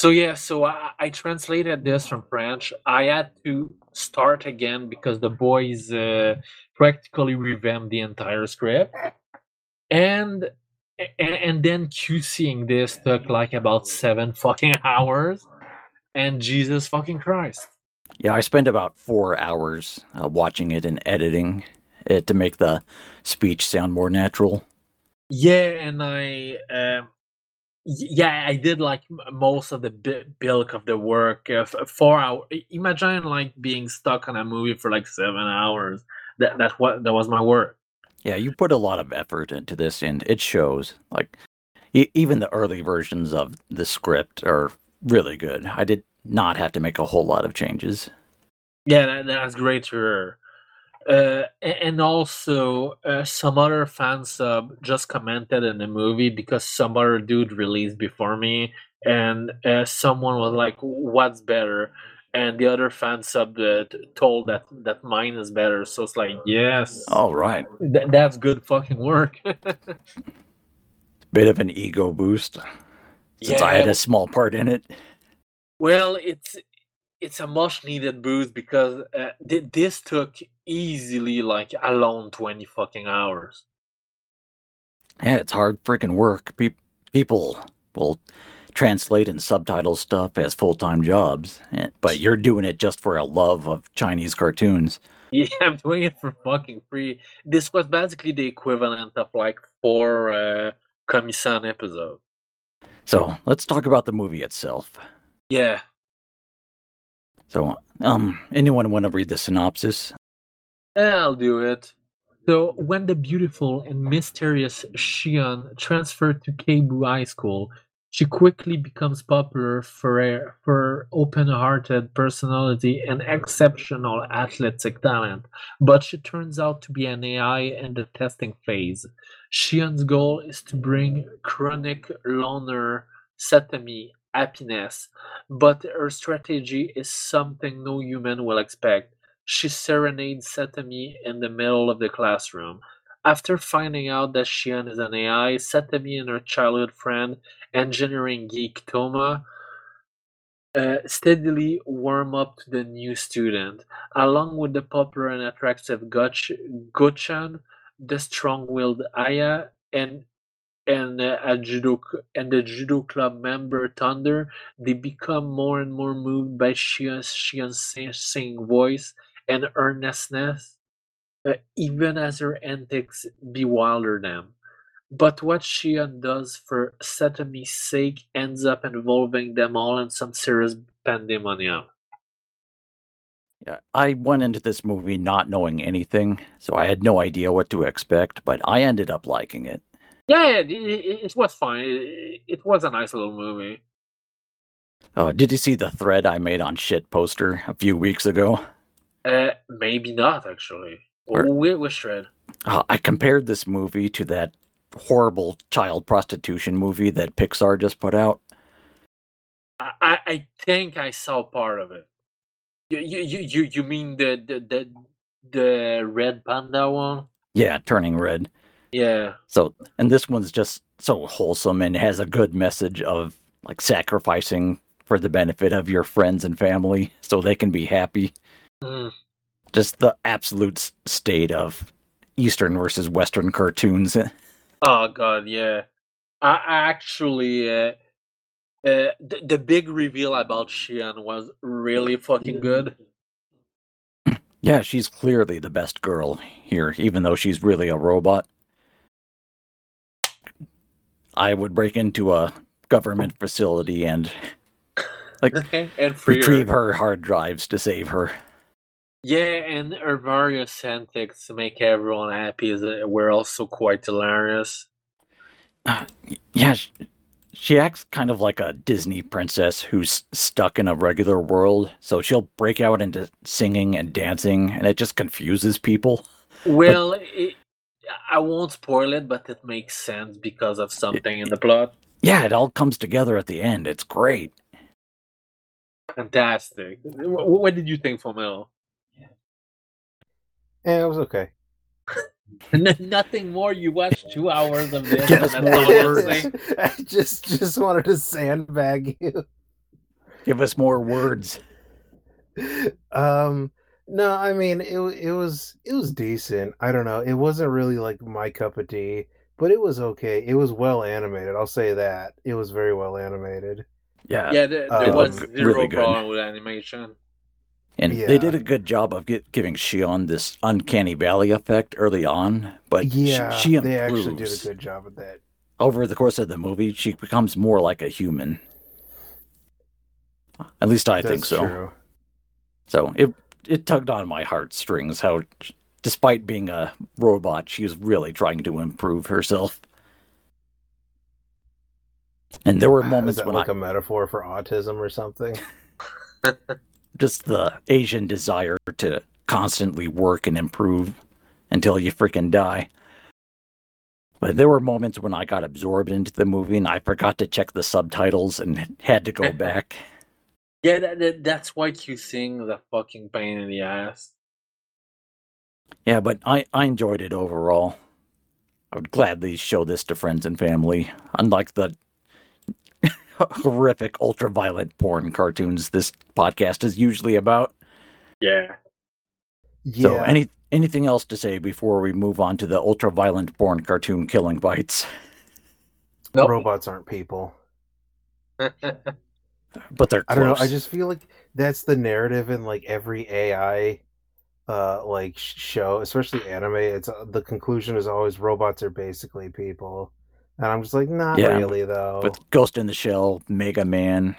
So yeah, so I, I translated this from French. I had to start again because the boys uh, practically revamped the entire script, and and, and then QCing this took like about seven fucking hours, and Jesus fucking Christ. Yeah, I spent about four hours uh, watching it and editing it to make the speech sound more natural. Yeah, and I, um, yeah, I did like most of the bi- bulk of the work. Uh, four hour. Imagine like being stuck on a movie for like seven hours. That that's what that was my work. Yeah, you put a lot of effort into this, and it shows. Like, e- even the early versions of the script are really good. I did not have to make a whole lot of changes. Yeah, that, that's great to hear. Uh, and also, uh, some other fan sub just commented in the movie because some other dude released before me, and uh, someone was like, "What's better?" And the other fan sub told that that mine is better. So it's like, yes, All right, Th- that's good fucking work. bit of an ego boost since I had a small part in it. Well, it's it's a much needed boost because uh, thi- this took easily like alone twenty fucking hours. Yeah, it's hard freaking work. Pe- people will translate and subtitle stuff as full time jobs, eh, but you're doing it just for a love of Chinese cartoons. Yeah, I'm doing it for fucking free. This was basically the equivalent of like four uh, Kami-san episodes. So let's talk about the movie itself. Yeah. So, um, anyone want to read the synopsis? I'll do it. So, when the beautiful and mysterious Shion transferred to Keibu High School, she quickly becomes popular for her, for her open-hearted personality and exceptional athletic talent. But she turns out to be an AI in the testing phase. Shion's goal is to bring chronic loner Satomi happiness, but her strategy is something no human will expect. She serenades Satomi in the middle of the classroom. After finding out that Shion is an AI, Satomi and her childhood friend, engineering geek Toma, uh, steadily warm up to the new student. Along with the popular and attractive Goch- Gochan, the strong-willed Aya, and and uh, a judo and the judo club member Thunder, they become more and more moved by Shion's, Shion's singing voice and earnestness, uh, even as her antics bewilder them. But what Shion does for Satomi's sake ends up involving them all in some serious pandemonium. Yeah, I went into this movie not knowing anything, so I had no idea what to expect, but I ended up liking it. Yeah, it, it, it was fine. It, it was a nice little movie. Uh, did you see the thread I made on shit poster a few weeks ago? Uh, maybe not actually. Or- Wh- Which shred? Uh, I compared this movie to that horrible child prostitution movie that Pixar just put out. I, I think I saw part of it. You you you you, you mean the, the the the red panda one? Yeah, turning red. Yeah. So, and this one's just so wholesome and has a good message of like sacrificing for the benefit of your friends and family so they can be happy. Mm. Just the absolute state of Eastern versus Western cartoons. Oh god, yeah. I, I actually uh, uh the, the big reveal about Shion was really fucking good. Yeah, she's clearly the best girl here, even though she's really a robot. I would break into a government facility and like and free her. retrieve her hard drives to save her. Yeah, and her various antics to make everyone happy uh, were also quite hilarious. Uh, yeah, she, she acts kind of like a Disney princess who's stuck in a regular world. So she'll break out into singing and dancing, and it just confuses people. Well, it, I won't spoil it, but it makes sense because of something in the plot. Yeah, it all comes together at the end. It's great. Fantastic. Wh- What did you think, Fomel? Yeah, it was okay. Nothing more. You watched two hours of this. Give us more words. I just just wanted to sandbag you. Give us more words. um no i mean it it was it was decent i don't know it wasn't really like my cup of tea but it was okay it was well animated i'll say that it was very well animated Yeah. Yeah, there, there Um, was zero really good. problem with animation. And Yeah. they did a good job of get, giving Shion this uncanny valley effect early on, but yeah she, they actually did a good job at that over the course of the movie. She becomes more like a human. At least I think so. true. So it it tugged on my heartstrings how, despite being a robot, she was really trying to improve herself. And there were Is moments that when like I a metaphor for autism or something just the Asian desire to constantly work and improve until you freaking die. But there were moments when I got absorbed into the movie and I forgot to check the subtitles and had to go back. Yeah, that, that, that's why you sing the fucking pain in the ass. Yeah, but I, I enjoyed it overall. I would gladly show this to friends and family, unlike the horrific ultra-violent porn cartoons this podcast is usually about. Yeah. yeah So any anything else to say before we move on to the ultra-violent porn cartoon killing bites? Nope. robots aren't people But they're I don't know. I just feel like that's the narrative in like every AI uh like show, especially anime. It's uh, the conclusion is always robots are basically people. And I'm just like, not Yeah, really though. with Ghost in the Shell, Mega Man,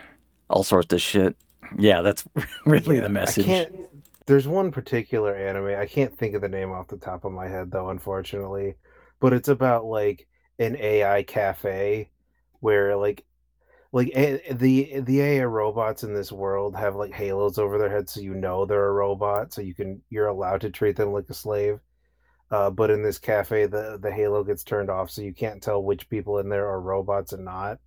all sorts of shit. Yeah, that's really Yeah, the message. There's one particular anime. I can't think of the name off the top of my head though, unfortunately. But it's about like an AI cafe where like like a, the the AI robots in this world have like halos over their heads, so you know they're a robot, so you can you're allowed to treat them like a slave. Uh, but in this cafe, the the halo gets turned off, so you can't tell which people in there are robots and not.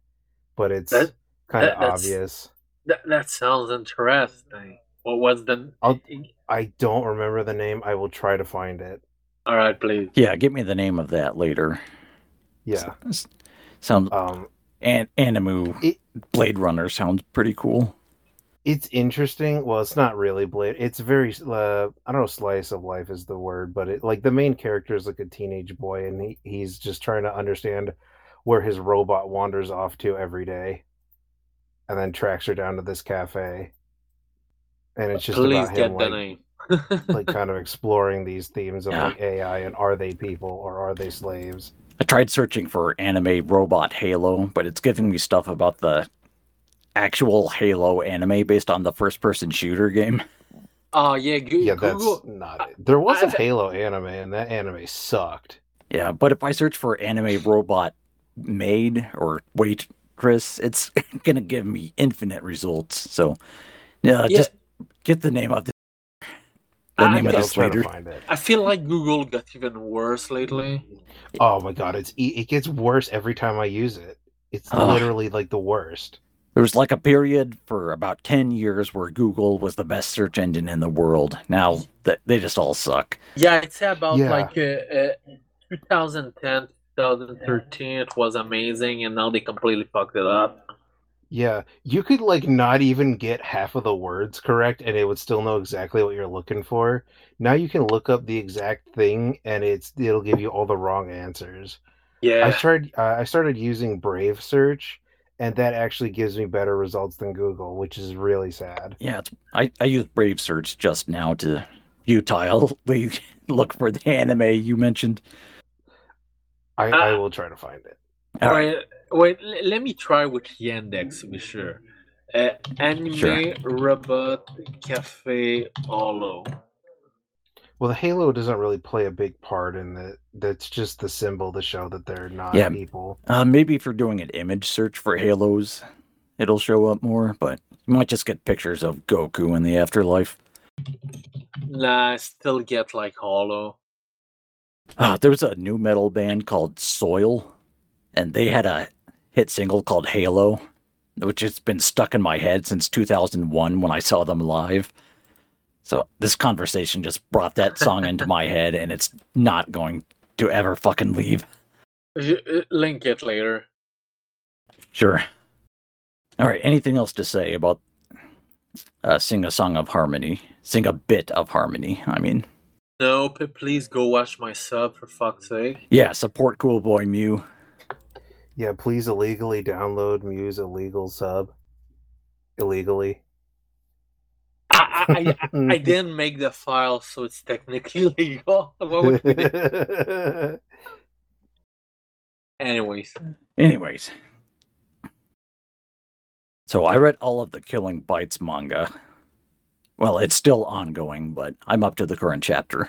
But it's That- kind of that- that's- obvious. that, that sounds interesting. What was the. I'll- I don't remember the name. I will try to find it. All right, please. Yeah, give me the name of that later. Yeah. Sounds Um, an Animu It- Blade Runner sounds pretty cool. it's interesting. Well, it's not really Blade. It's very uh, I don't know, slice of life is the word, but it like the main character is like a teenage boy, and he, he's just trying to understand where his robot wanders off to every day, and then tracks her down to this cafe. And it's just please about get him the like, name. like kind of exploring these themes of Yeah. like AI and are they people or are they slaves? I tried searching for anime robot Halo, but it's giving me stuff about the actual Halo anime based on the first person shooter game. oh yeah, Go- Yeah, that's Google. not it. There was a I've- Halo anime, and that anime sucked. Yeah, but if I search for anime robot maid or waitress, it's gonna give me infinite results. So, yeah, Yeah. just get the name of the, the I name of guess- I'll this later. I feel like Google got even worse lately. Oh my god, it's e- it gets worse every time I use it. It's Ugh. literally like the worst. There was like a period for about 10 years where Google was the best search engine in the world. Now th- they just all suck. Yeah, I'd say about Yeah. like uh, uh, 2010, 2013, it was amazing, and now they completely fucked it up. Yeah, you could like not even get half of the words correct, and it would still know exactly what you're looking for. Now you can look up the exact thing, and it's it'll give you all the wrong answers. Yeah. I tried. Uh, I started using Brave Search, and that actually gives me better results than Google, which is really sad. Yeah, it's, I, I used Brave Search just now to futilely look for the anime you mentioned. I, I Ah. will try to find it. All right. wait, wait, l- let me try with Yandex to be sure. Uh, anime Sure. robot cafe holo. Well, the Halo doesn't really play a big part in that. That's just the symbol to show that they're not Yeah. people. Uh, maybe if you're doing an image search for Halos, it'll show up more, but you might just get pictures of Goku in the afterlife. Nah, I still get like holo. Uh, there was a nu metal band called Soil, and they had a hit single called Halo, which has been stuck in my head since 2001 when I saw them live. So this conversation just brought that song into my head, and it's not going to ever fucking leave. Uh, Link it later. Sure. All right. Anything else to say about uh, sing a song of harmony? Sing a bit of harmony. I mean, No, please go watch my sub for fuck's sake. yeah. Support Cool Boy Mew. Yeah, please illegally download Mew's illegal sub. Illegally. I, I, I, I didn't make the file, so it's technically legal. What would? Anyways, Anyways. So I read all of the Killing Bites manga. Well, it's still ongoing, but I'm up to the current chapter.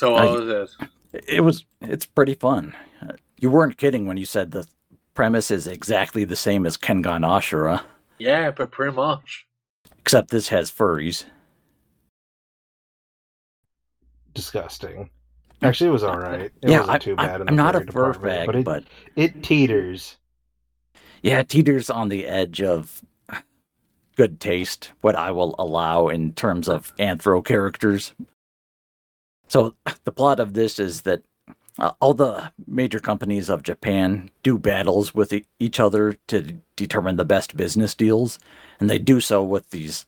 so I- what was it? It was it's pretty fun. Uh, You weren't kidding when you said the premise is exactly the same as Kengan Ashura, Yeah, but pretty much. except this has furries. Disgusting. Actually, it was all right. It yeah, wasn't I, too I, bad. in I'm not a furry fur fag, but it, but it teeters. yeah, teeters on the edge of good taste, what I will allow in terms of anthro characters. So the plot of this is that uh, all the major companies of Japan do battles with e- each other to determine the best business deals, and they do so with these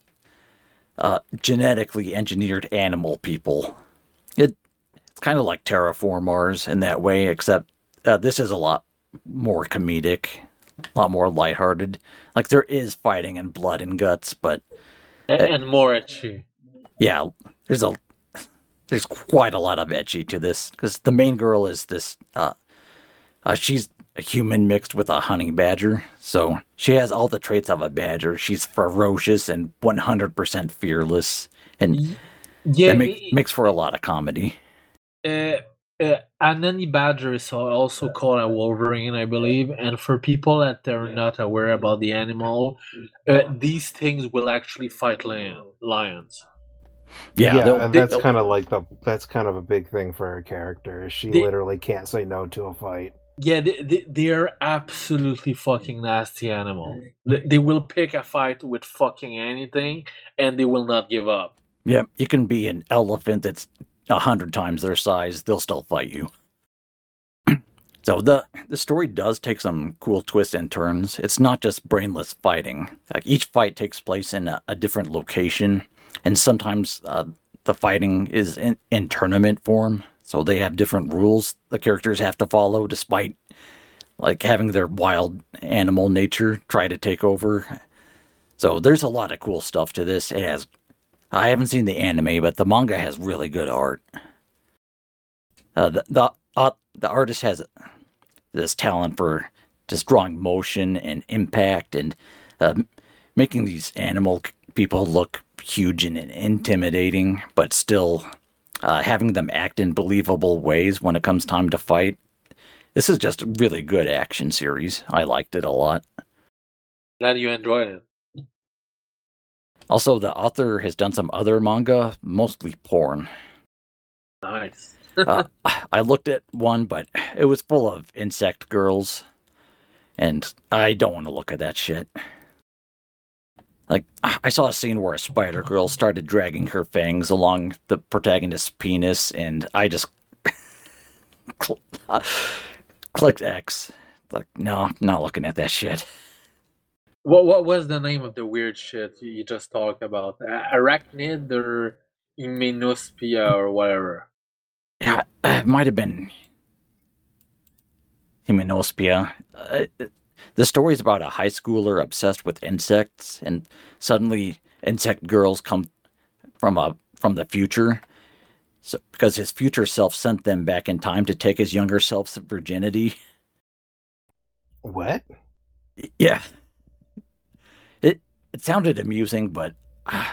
uh, genetically engineered animal people. It, it's kind of like Terra Formars in that way, except uh, this is a lot more comedic, a lot more lighthearted. Like there is fighting and blood and guts, but A- And more ecchi. yeah, there's a there's quite a lot of edgy to this because the main girl is this uh, uh she's a human mixed with a honey badger so she has all the traits of a badger she's ferocious and 100% fearless and Yeah, that make, i- makes for a lot of comedy uh, uh, an honey badger is also called a wolverine, I believe. And for people that are not aware about the animal, uh, these things will actually fight lion, lions. Yeah, Yeah, and that's uh, kind of like the that's kind of a big thing for her character. She The- literally can't say no to a fight. Yeah, they, they, they are absolutely fucking nasty animals. Mm. They, they will pick a fight with fucking anything, and they will not give up. Yeah, you can be an elephant that's a hundred times their size; they'll still fight you. so the the story does take some cool twists and turns. It's not just brainless fighting. Like each fight takes place in a, a different location, and sometimes uh, the fighting is in, in tournament form. So they have different rules the characters have to follow, despite like having their wild animal nature try to take over. So there's a lot of cool stuff to this. It has I haven't seen the anime, but the manga has really good art. Uh, the the, uh, the artist has this talent for just drawing motion and impact and uh, making these animal people look huge and intimidating, but still uh, having them act in believable ways when it comes time to fight. This is just a really good action series. I liked it a lot. Glad you enjoyed it. Also, the author has done some other manga, mostly porn. Nice. uh, I looked at one, but it was full of insect girls, and I don't want to look at that shit. Like, I saw a scene where a spider girl started dragging her fangs along the protagonist's penis, and I just clicked X. Like, no, not looking at that shit. What what was the name of the weird shit you just talked about? Arachnid or Imenospia or whatever? Yeah, it might have been Hymenospia. Uh, the story is about a high schooler obsessed with insects, and suddenly insect girls come from a from the future. So because his future self sent them back in time to take his younger self's virginity. What? Yeah. It it sounded amusing, but uh,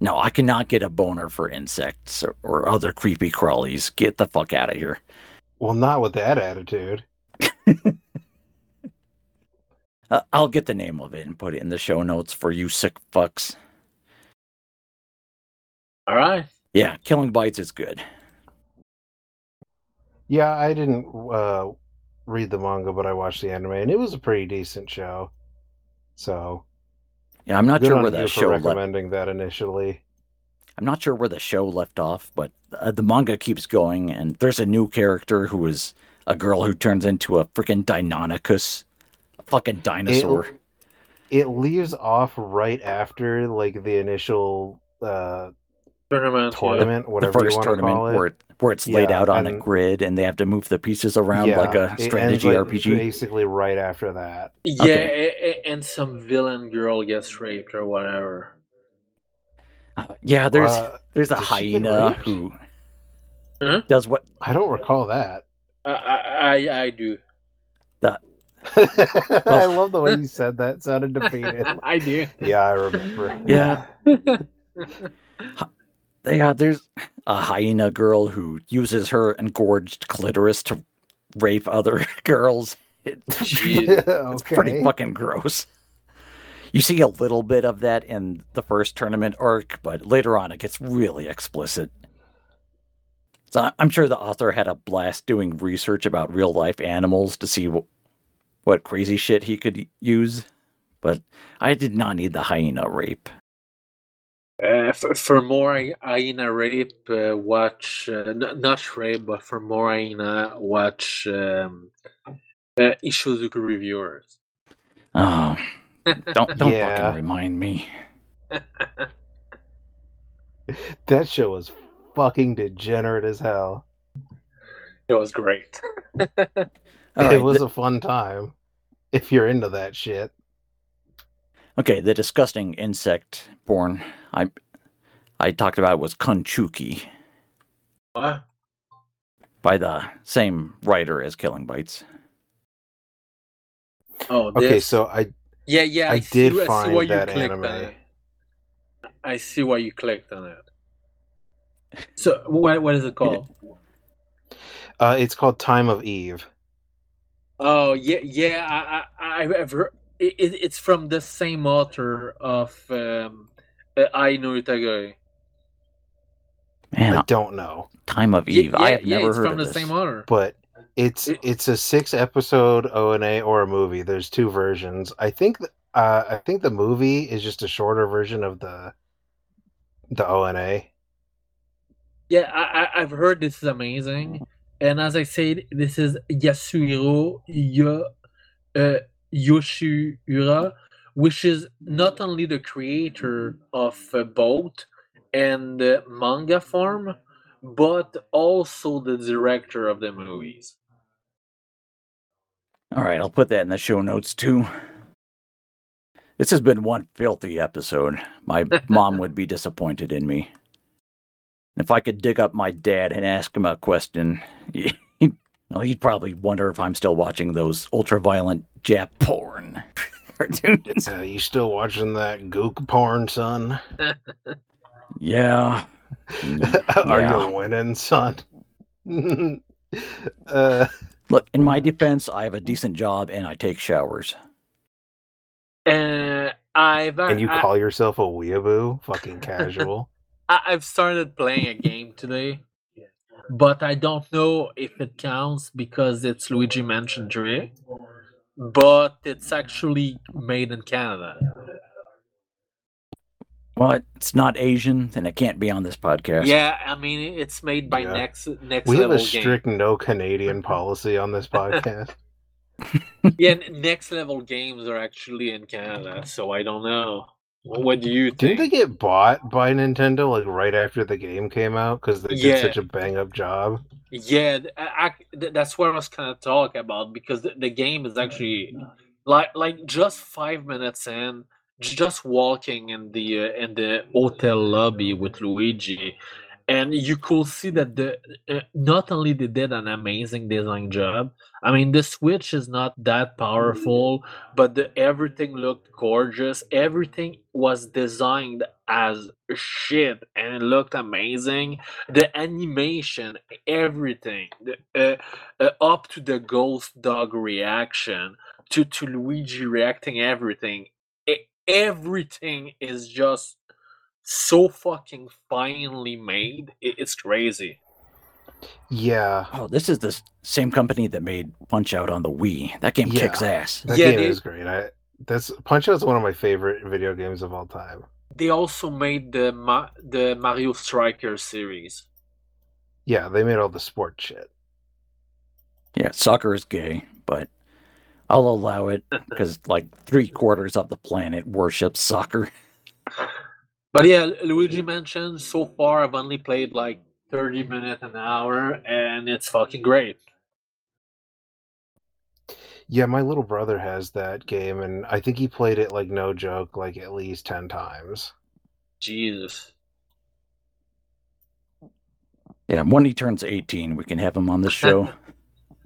no, I cannot get a boner for insects or, or other creepy crawlies. Get the fuck out of here. Well, not with that attitude. Uh, I'll get the name of it and put it in the show notes for you sick fucks. All right. Yeah, Killing Bites is good. Yeah, I didn't uh, read the manga, but I watched the anime, and it was a pretty decent show. So Yeah, I'm not good sure where you the for show left. recommending that initially. I'm not sure where the show left off, but uh, the manga keeps going, and there's a new character who is a girl who turns into a freaking Deinonychus, a fucking dinosaur. It leaves off right after like the initial uh, Tournament. yeah. tournament, the whatever you first want to tournament call it. where it, where it's laid out on a grid, and they have to move the pieces around like a it ends, strategy like, RPG. Basically, right after that. Yeah, a- a- and some villain girl gets raped or whatever. Uh, yeah, there's Uh, there's a does she get hyena who Huh? does what I don't recall that. I I, I, I do. I love the way you said that. It sounded defeated. I do. yeah, I remember. Yeah. Yeah, there's a hyena girl who uses her engorged clitoris to rape other girls. It- Jeez. it's pretty fucking gross. You see a little bit of that in the first tournament arc, but later on it gets really explicit. So I- I'm sure the author had a blast doing research about real life animals to see wh- what crazy shit he could use, but I did not need the hyena rape. Uh, for, for more hyena rape, uh, watch uh, n- not rape, but for more hyena, watch um, uh, Ishuzoku reviewers. Oh, don't don't Yeah. fucking remind me. That show was fucking degenerate as hell. It was great. All it right, was the- a fun time if you're into that shit. okay. The disgusting insect born I I talked about was Konchuki What? by the same writer as Killing Bites. Oh, Okay, so I yeah, yeah. I, I see, did I see find why that you clicked anime. on it. I see why you clicked on it. So, what what is it called? uh it's called Time of Eve. Oh yeah, yeah. I I I- I've heard. It, it, it's from the same author of um, uh, Ai no Utagoe. Man, I don't know, Time of Yeah, Eve. I have yeah, never it's heard from of the this. same author. but it's It- it's a six episode ONA or a movie. There's two versions. I think uh I think the movie is just a shorter version of the The ONA. Yeah, I, I, I've heard this is amazing. And as I said, this is Yasuhiro Yo, uh, Yoshiura, which is not only the creator of uh, both and manga form, but also the director of the movies. All right, I'll put that in the show notes too. This has been one filthy episode. My mom would be disappointed in me. If I could dig up my dad and ask him a question, he, well, he'd probably wonder if I'm still watching those ultra-violent Jap porn cartoons. Uh, you still watching that gook porn, son? Yeah. Are Yeah. you winning, son? uh, Look, in my defense, I have a decent job and I take showers. Uh, I've and you I- call yourself a weeaboo? Fucking casual. I, I've started playing a game today, but I don't know if it counts because it's Luigi Mansion 3, but it's actually made in Canada. Well, it's not Asian, and it can't be on this podcast. Yeah, I mean it's made by Yeah. next next we have level a strict no Canadian policy on this podcast. Yeah, next level games are actually in Canada, so I don't know. What do you think? Didn't they get bought by Nintendo like right after the game came out because they Yeah. did such a bang up job? Yeah, I, I- that's what I was kind of talking about because the, the game is actually like like just five minutes in, just walking in the uh, in the hotel lobby with Luigi, and you could see that the uh, not only they did an amazing design job. I mean, the Switch is not that powerful, but the, everything looked gorgeous. Everything was designed as shit, and it looked amazing the animation, everything, the, uh, uh, up to the ghost dog reaction, to to Luigi reacting, everything, everything is just so fucking finely made. It- it's crazy. Yeah, Oh, this is the same company that made Punch Out on the Wii. That game Yeah. kicks ass. that Yeah, game they- is great. I that's Punch Out is one of my favorite video games of all time. They also made the Ma- the Mario Striker series. Yeah, they made all the sport shit. Yeah, soccer is gay, but I'll allow it because like three quarters of the planet worships soccer. But yeah, Luigi Mansion so far I've only played like 30 minutes an hour and it's fucking great. Yeah, my little brother has that game, and I think he played it like no joke, like at least ten times. Jesus. Yeah, when he turns 18, we can have him on the show.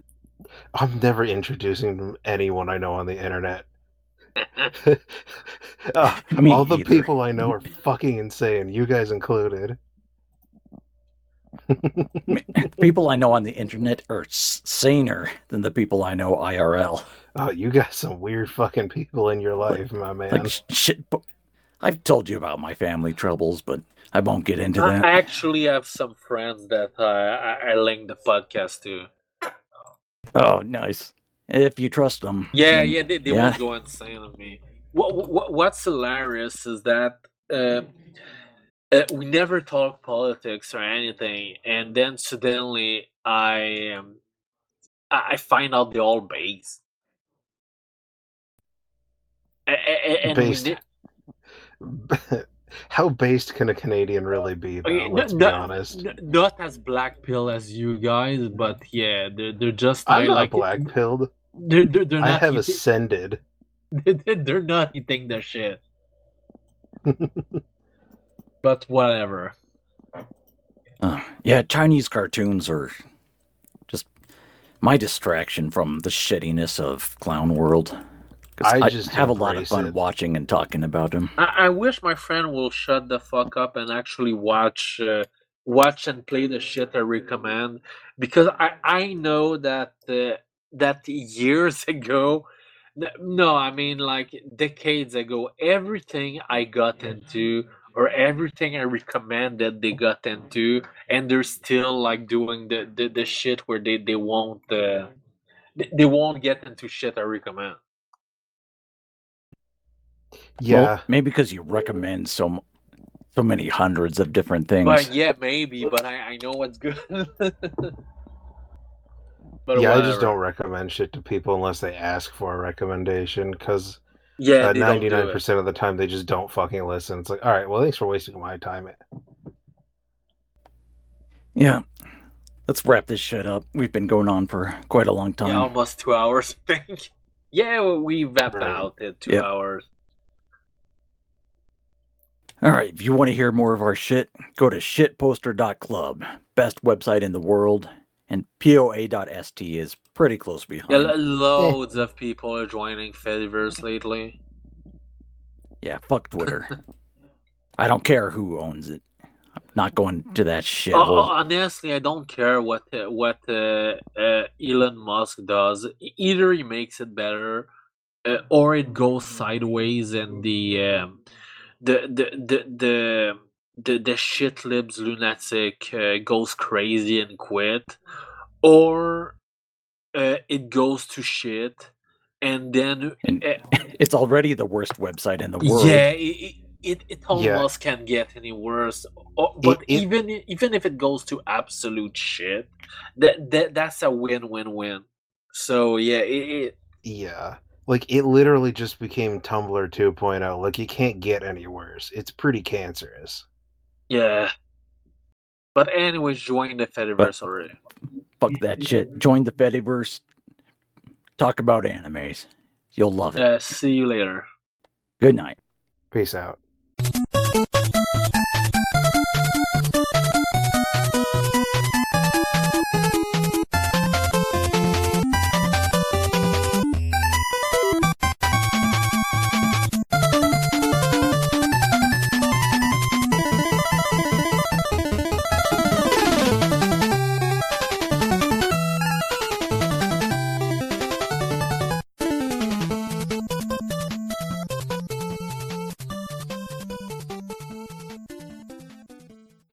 I'm never introducing anyone I know on the internet. Ah, Me all the either. people I know are fucking insane, you guys included. people I know on the internet are saner than the people I know IRL. Oh, you got some weird fucking people in your life, my man. Like shit. I've told you about my family troubles, but I won't get into I that. I actually have some friends that uh, I, I link the podcast to. Oh, nice. If you trust them. Yeah, then- yeah, they, they yeah. won't go insane on me. What, what what's hilarious is that uh, uh, we never talk politics or anything, and then suddenly I um, I I find out they're all based. A- a- a- And Based. ne- How based can a Canadian really be, though? Okay, let's no- be honest. not as black pill as you guys, but yeah, they're, they're just I'm like, not like black pilled. They're, they're, they're I not have eating- ascended. they're not eating the shit. but whatever. Uh, yeah, Chinese cartoons are just my distraction from the shittiness of Clown World. 'Cause I I, just have a lot of fun it. watching and talking about them. I, I wish my friend will shut the fuck up and actually watch uh, watch and play the shit I recommend because I I know that uh, that years ago no I mean like decades ago everything I got into or everything I recommended they got into and they're still like doing the the, the shit where they they won't uh, they, they won't get into shit I recommend Yeah, Well, maybe because you recommend so so many hundreds of different things. But yeah, maybe. But I, I know what's good. but yeah, I just don't recommend shit to people unless they ask for a recommendation because Yeah, uh, they don't do ninety nine it. percent of the time they just don't fucking listen. It's like, all right, well, thanks for wasting my time. yeah. Let's wrap this shit up. We've been going on for quite a long time. Yeah, almost two hours. I think. Yeah, well, we wrapped Right. out at two Yep. hours. All right, if you want to hear more of our shit, go to shitposter.club, best website in the world, and poa.st is pretty close behind. Yeah, loads of people are joining favors lately. Yeah, fuck Twitter. I don't care who owns it. I'm not going to that shit. Oh, honestly, I don't care what what uh, uh, Elon Musk does. Either he makes it better, uh, or it goes sideways, and the um, the, the the the the the shit libs lunatic uh, goes crazy and quit, or uh, it goes to shit, and then And uh, it's already the worst website in the world. yeah, it, it, it, it Yeah. almost can't get any worse. Oh, but it- even even if it goes to absolute shit, that, that that's a win win win. So yeah, it, it, Yeah, like it literally just became Tumblr 2.0. Like you can't get any worse. It's pretty cancerous. yeah. But anyways, join the Fediverse already. Fuck that shit. Join the Fediverse. Talk about animes. You'll love it. Uh, see you later. Good night. Peace out.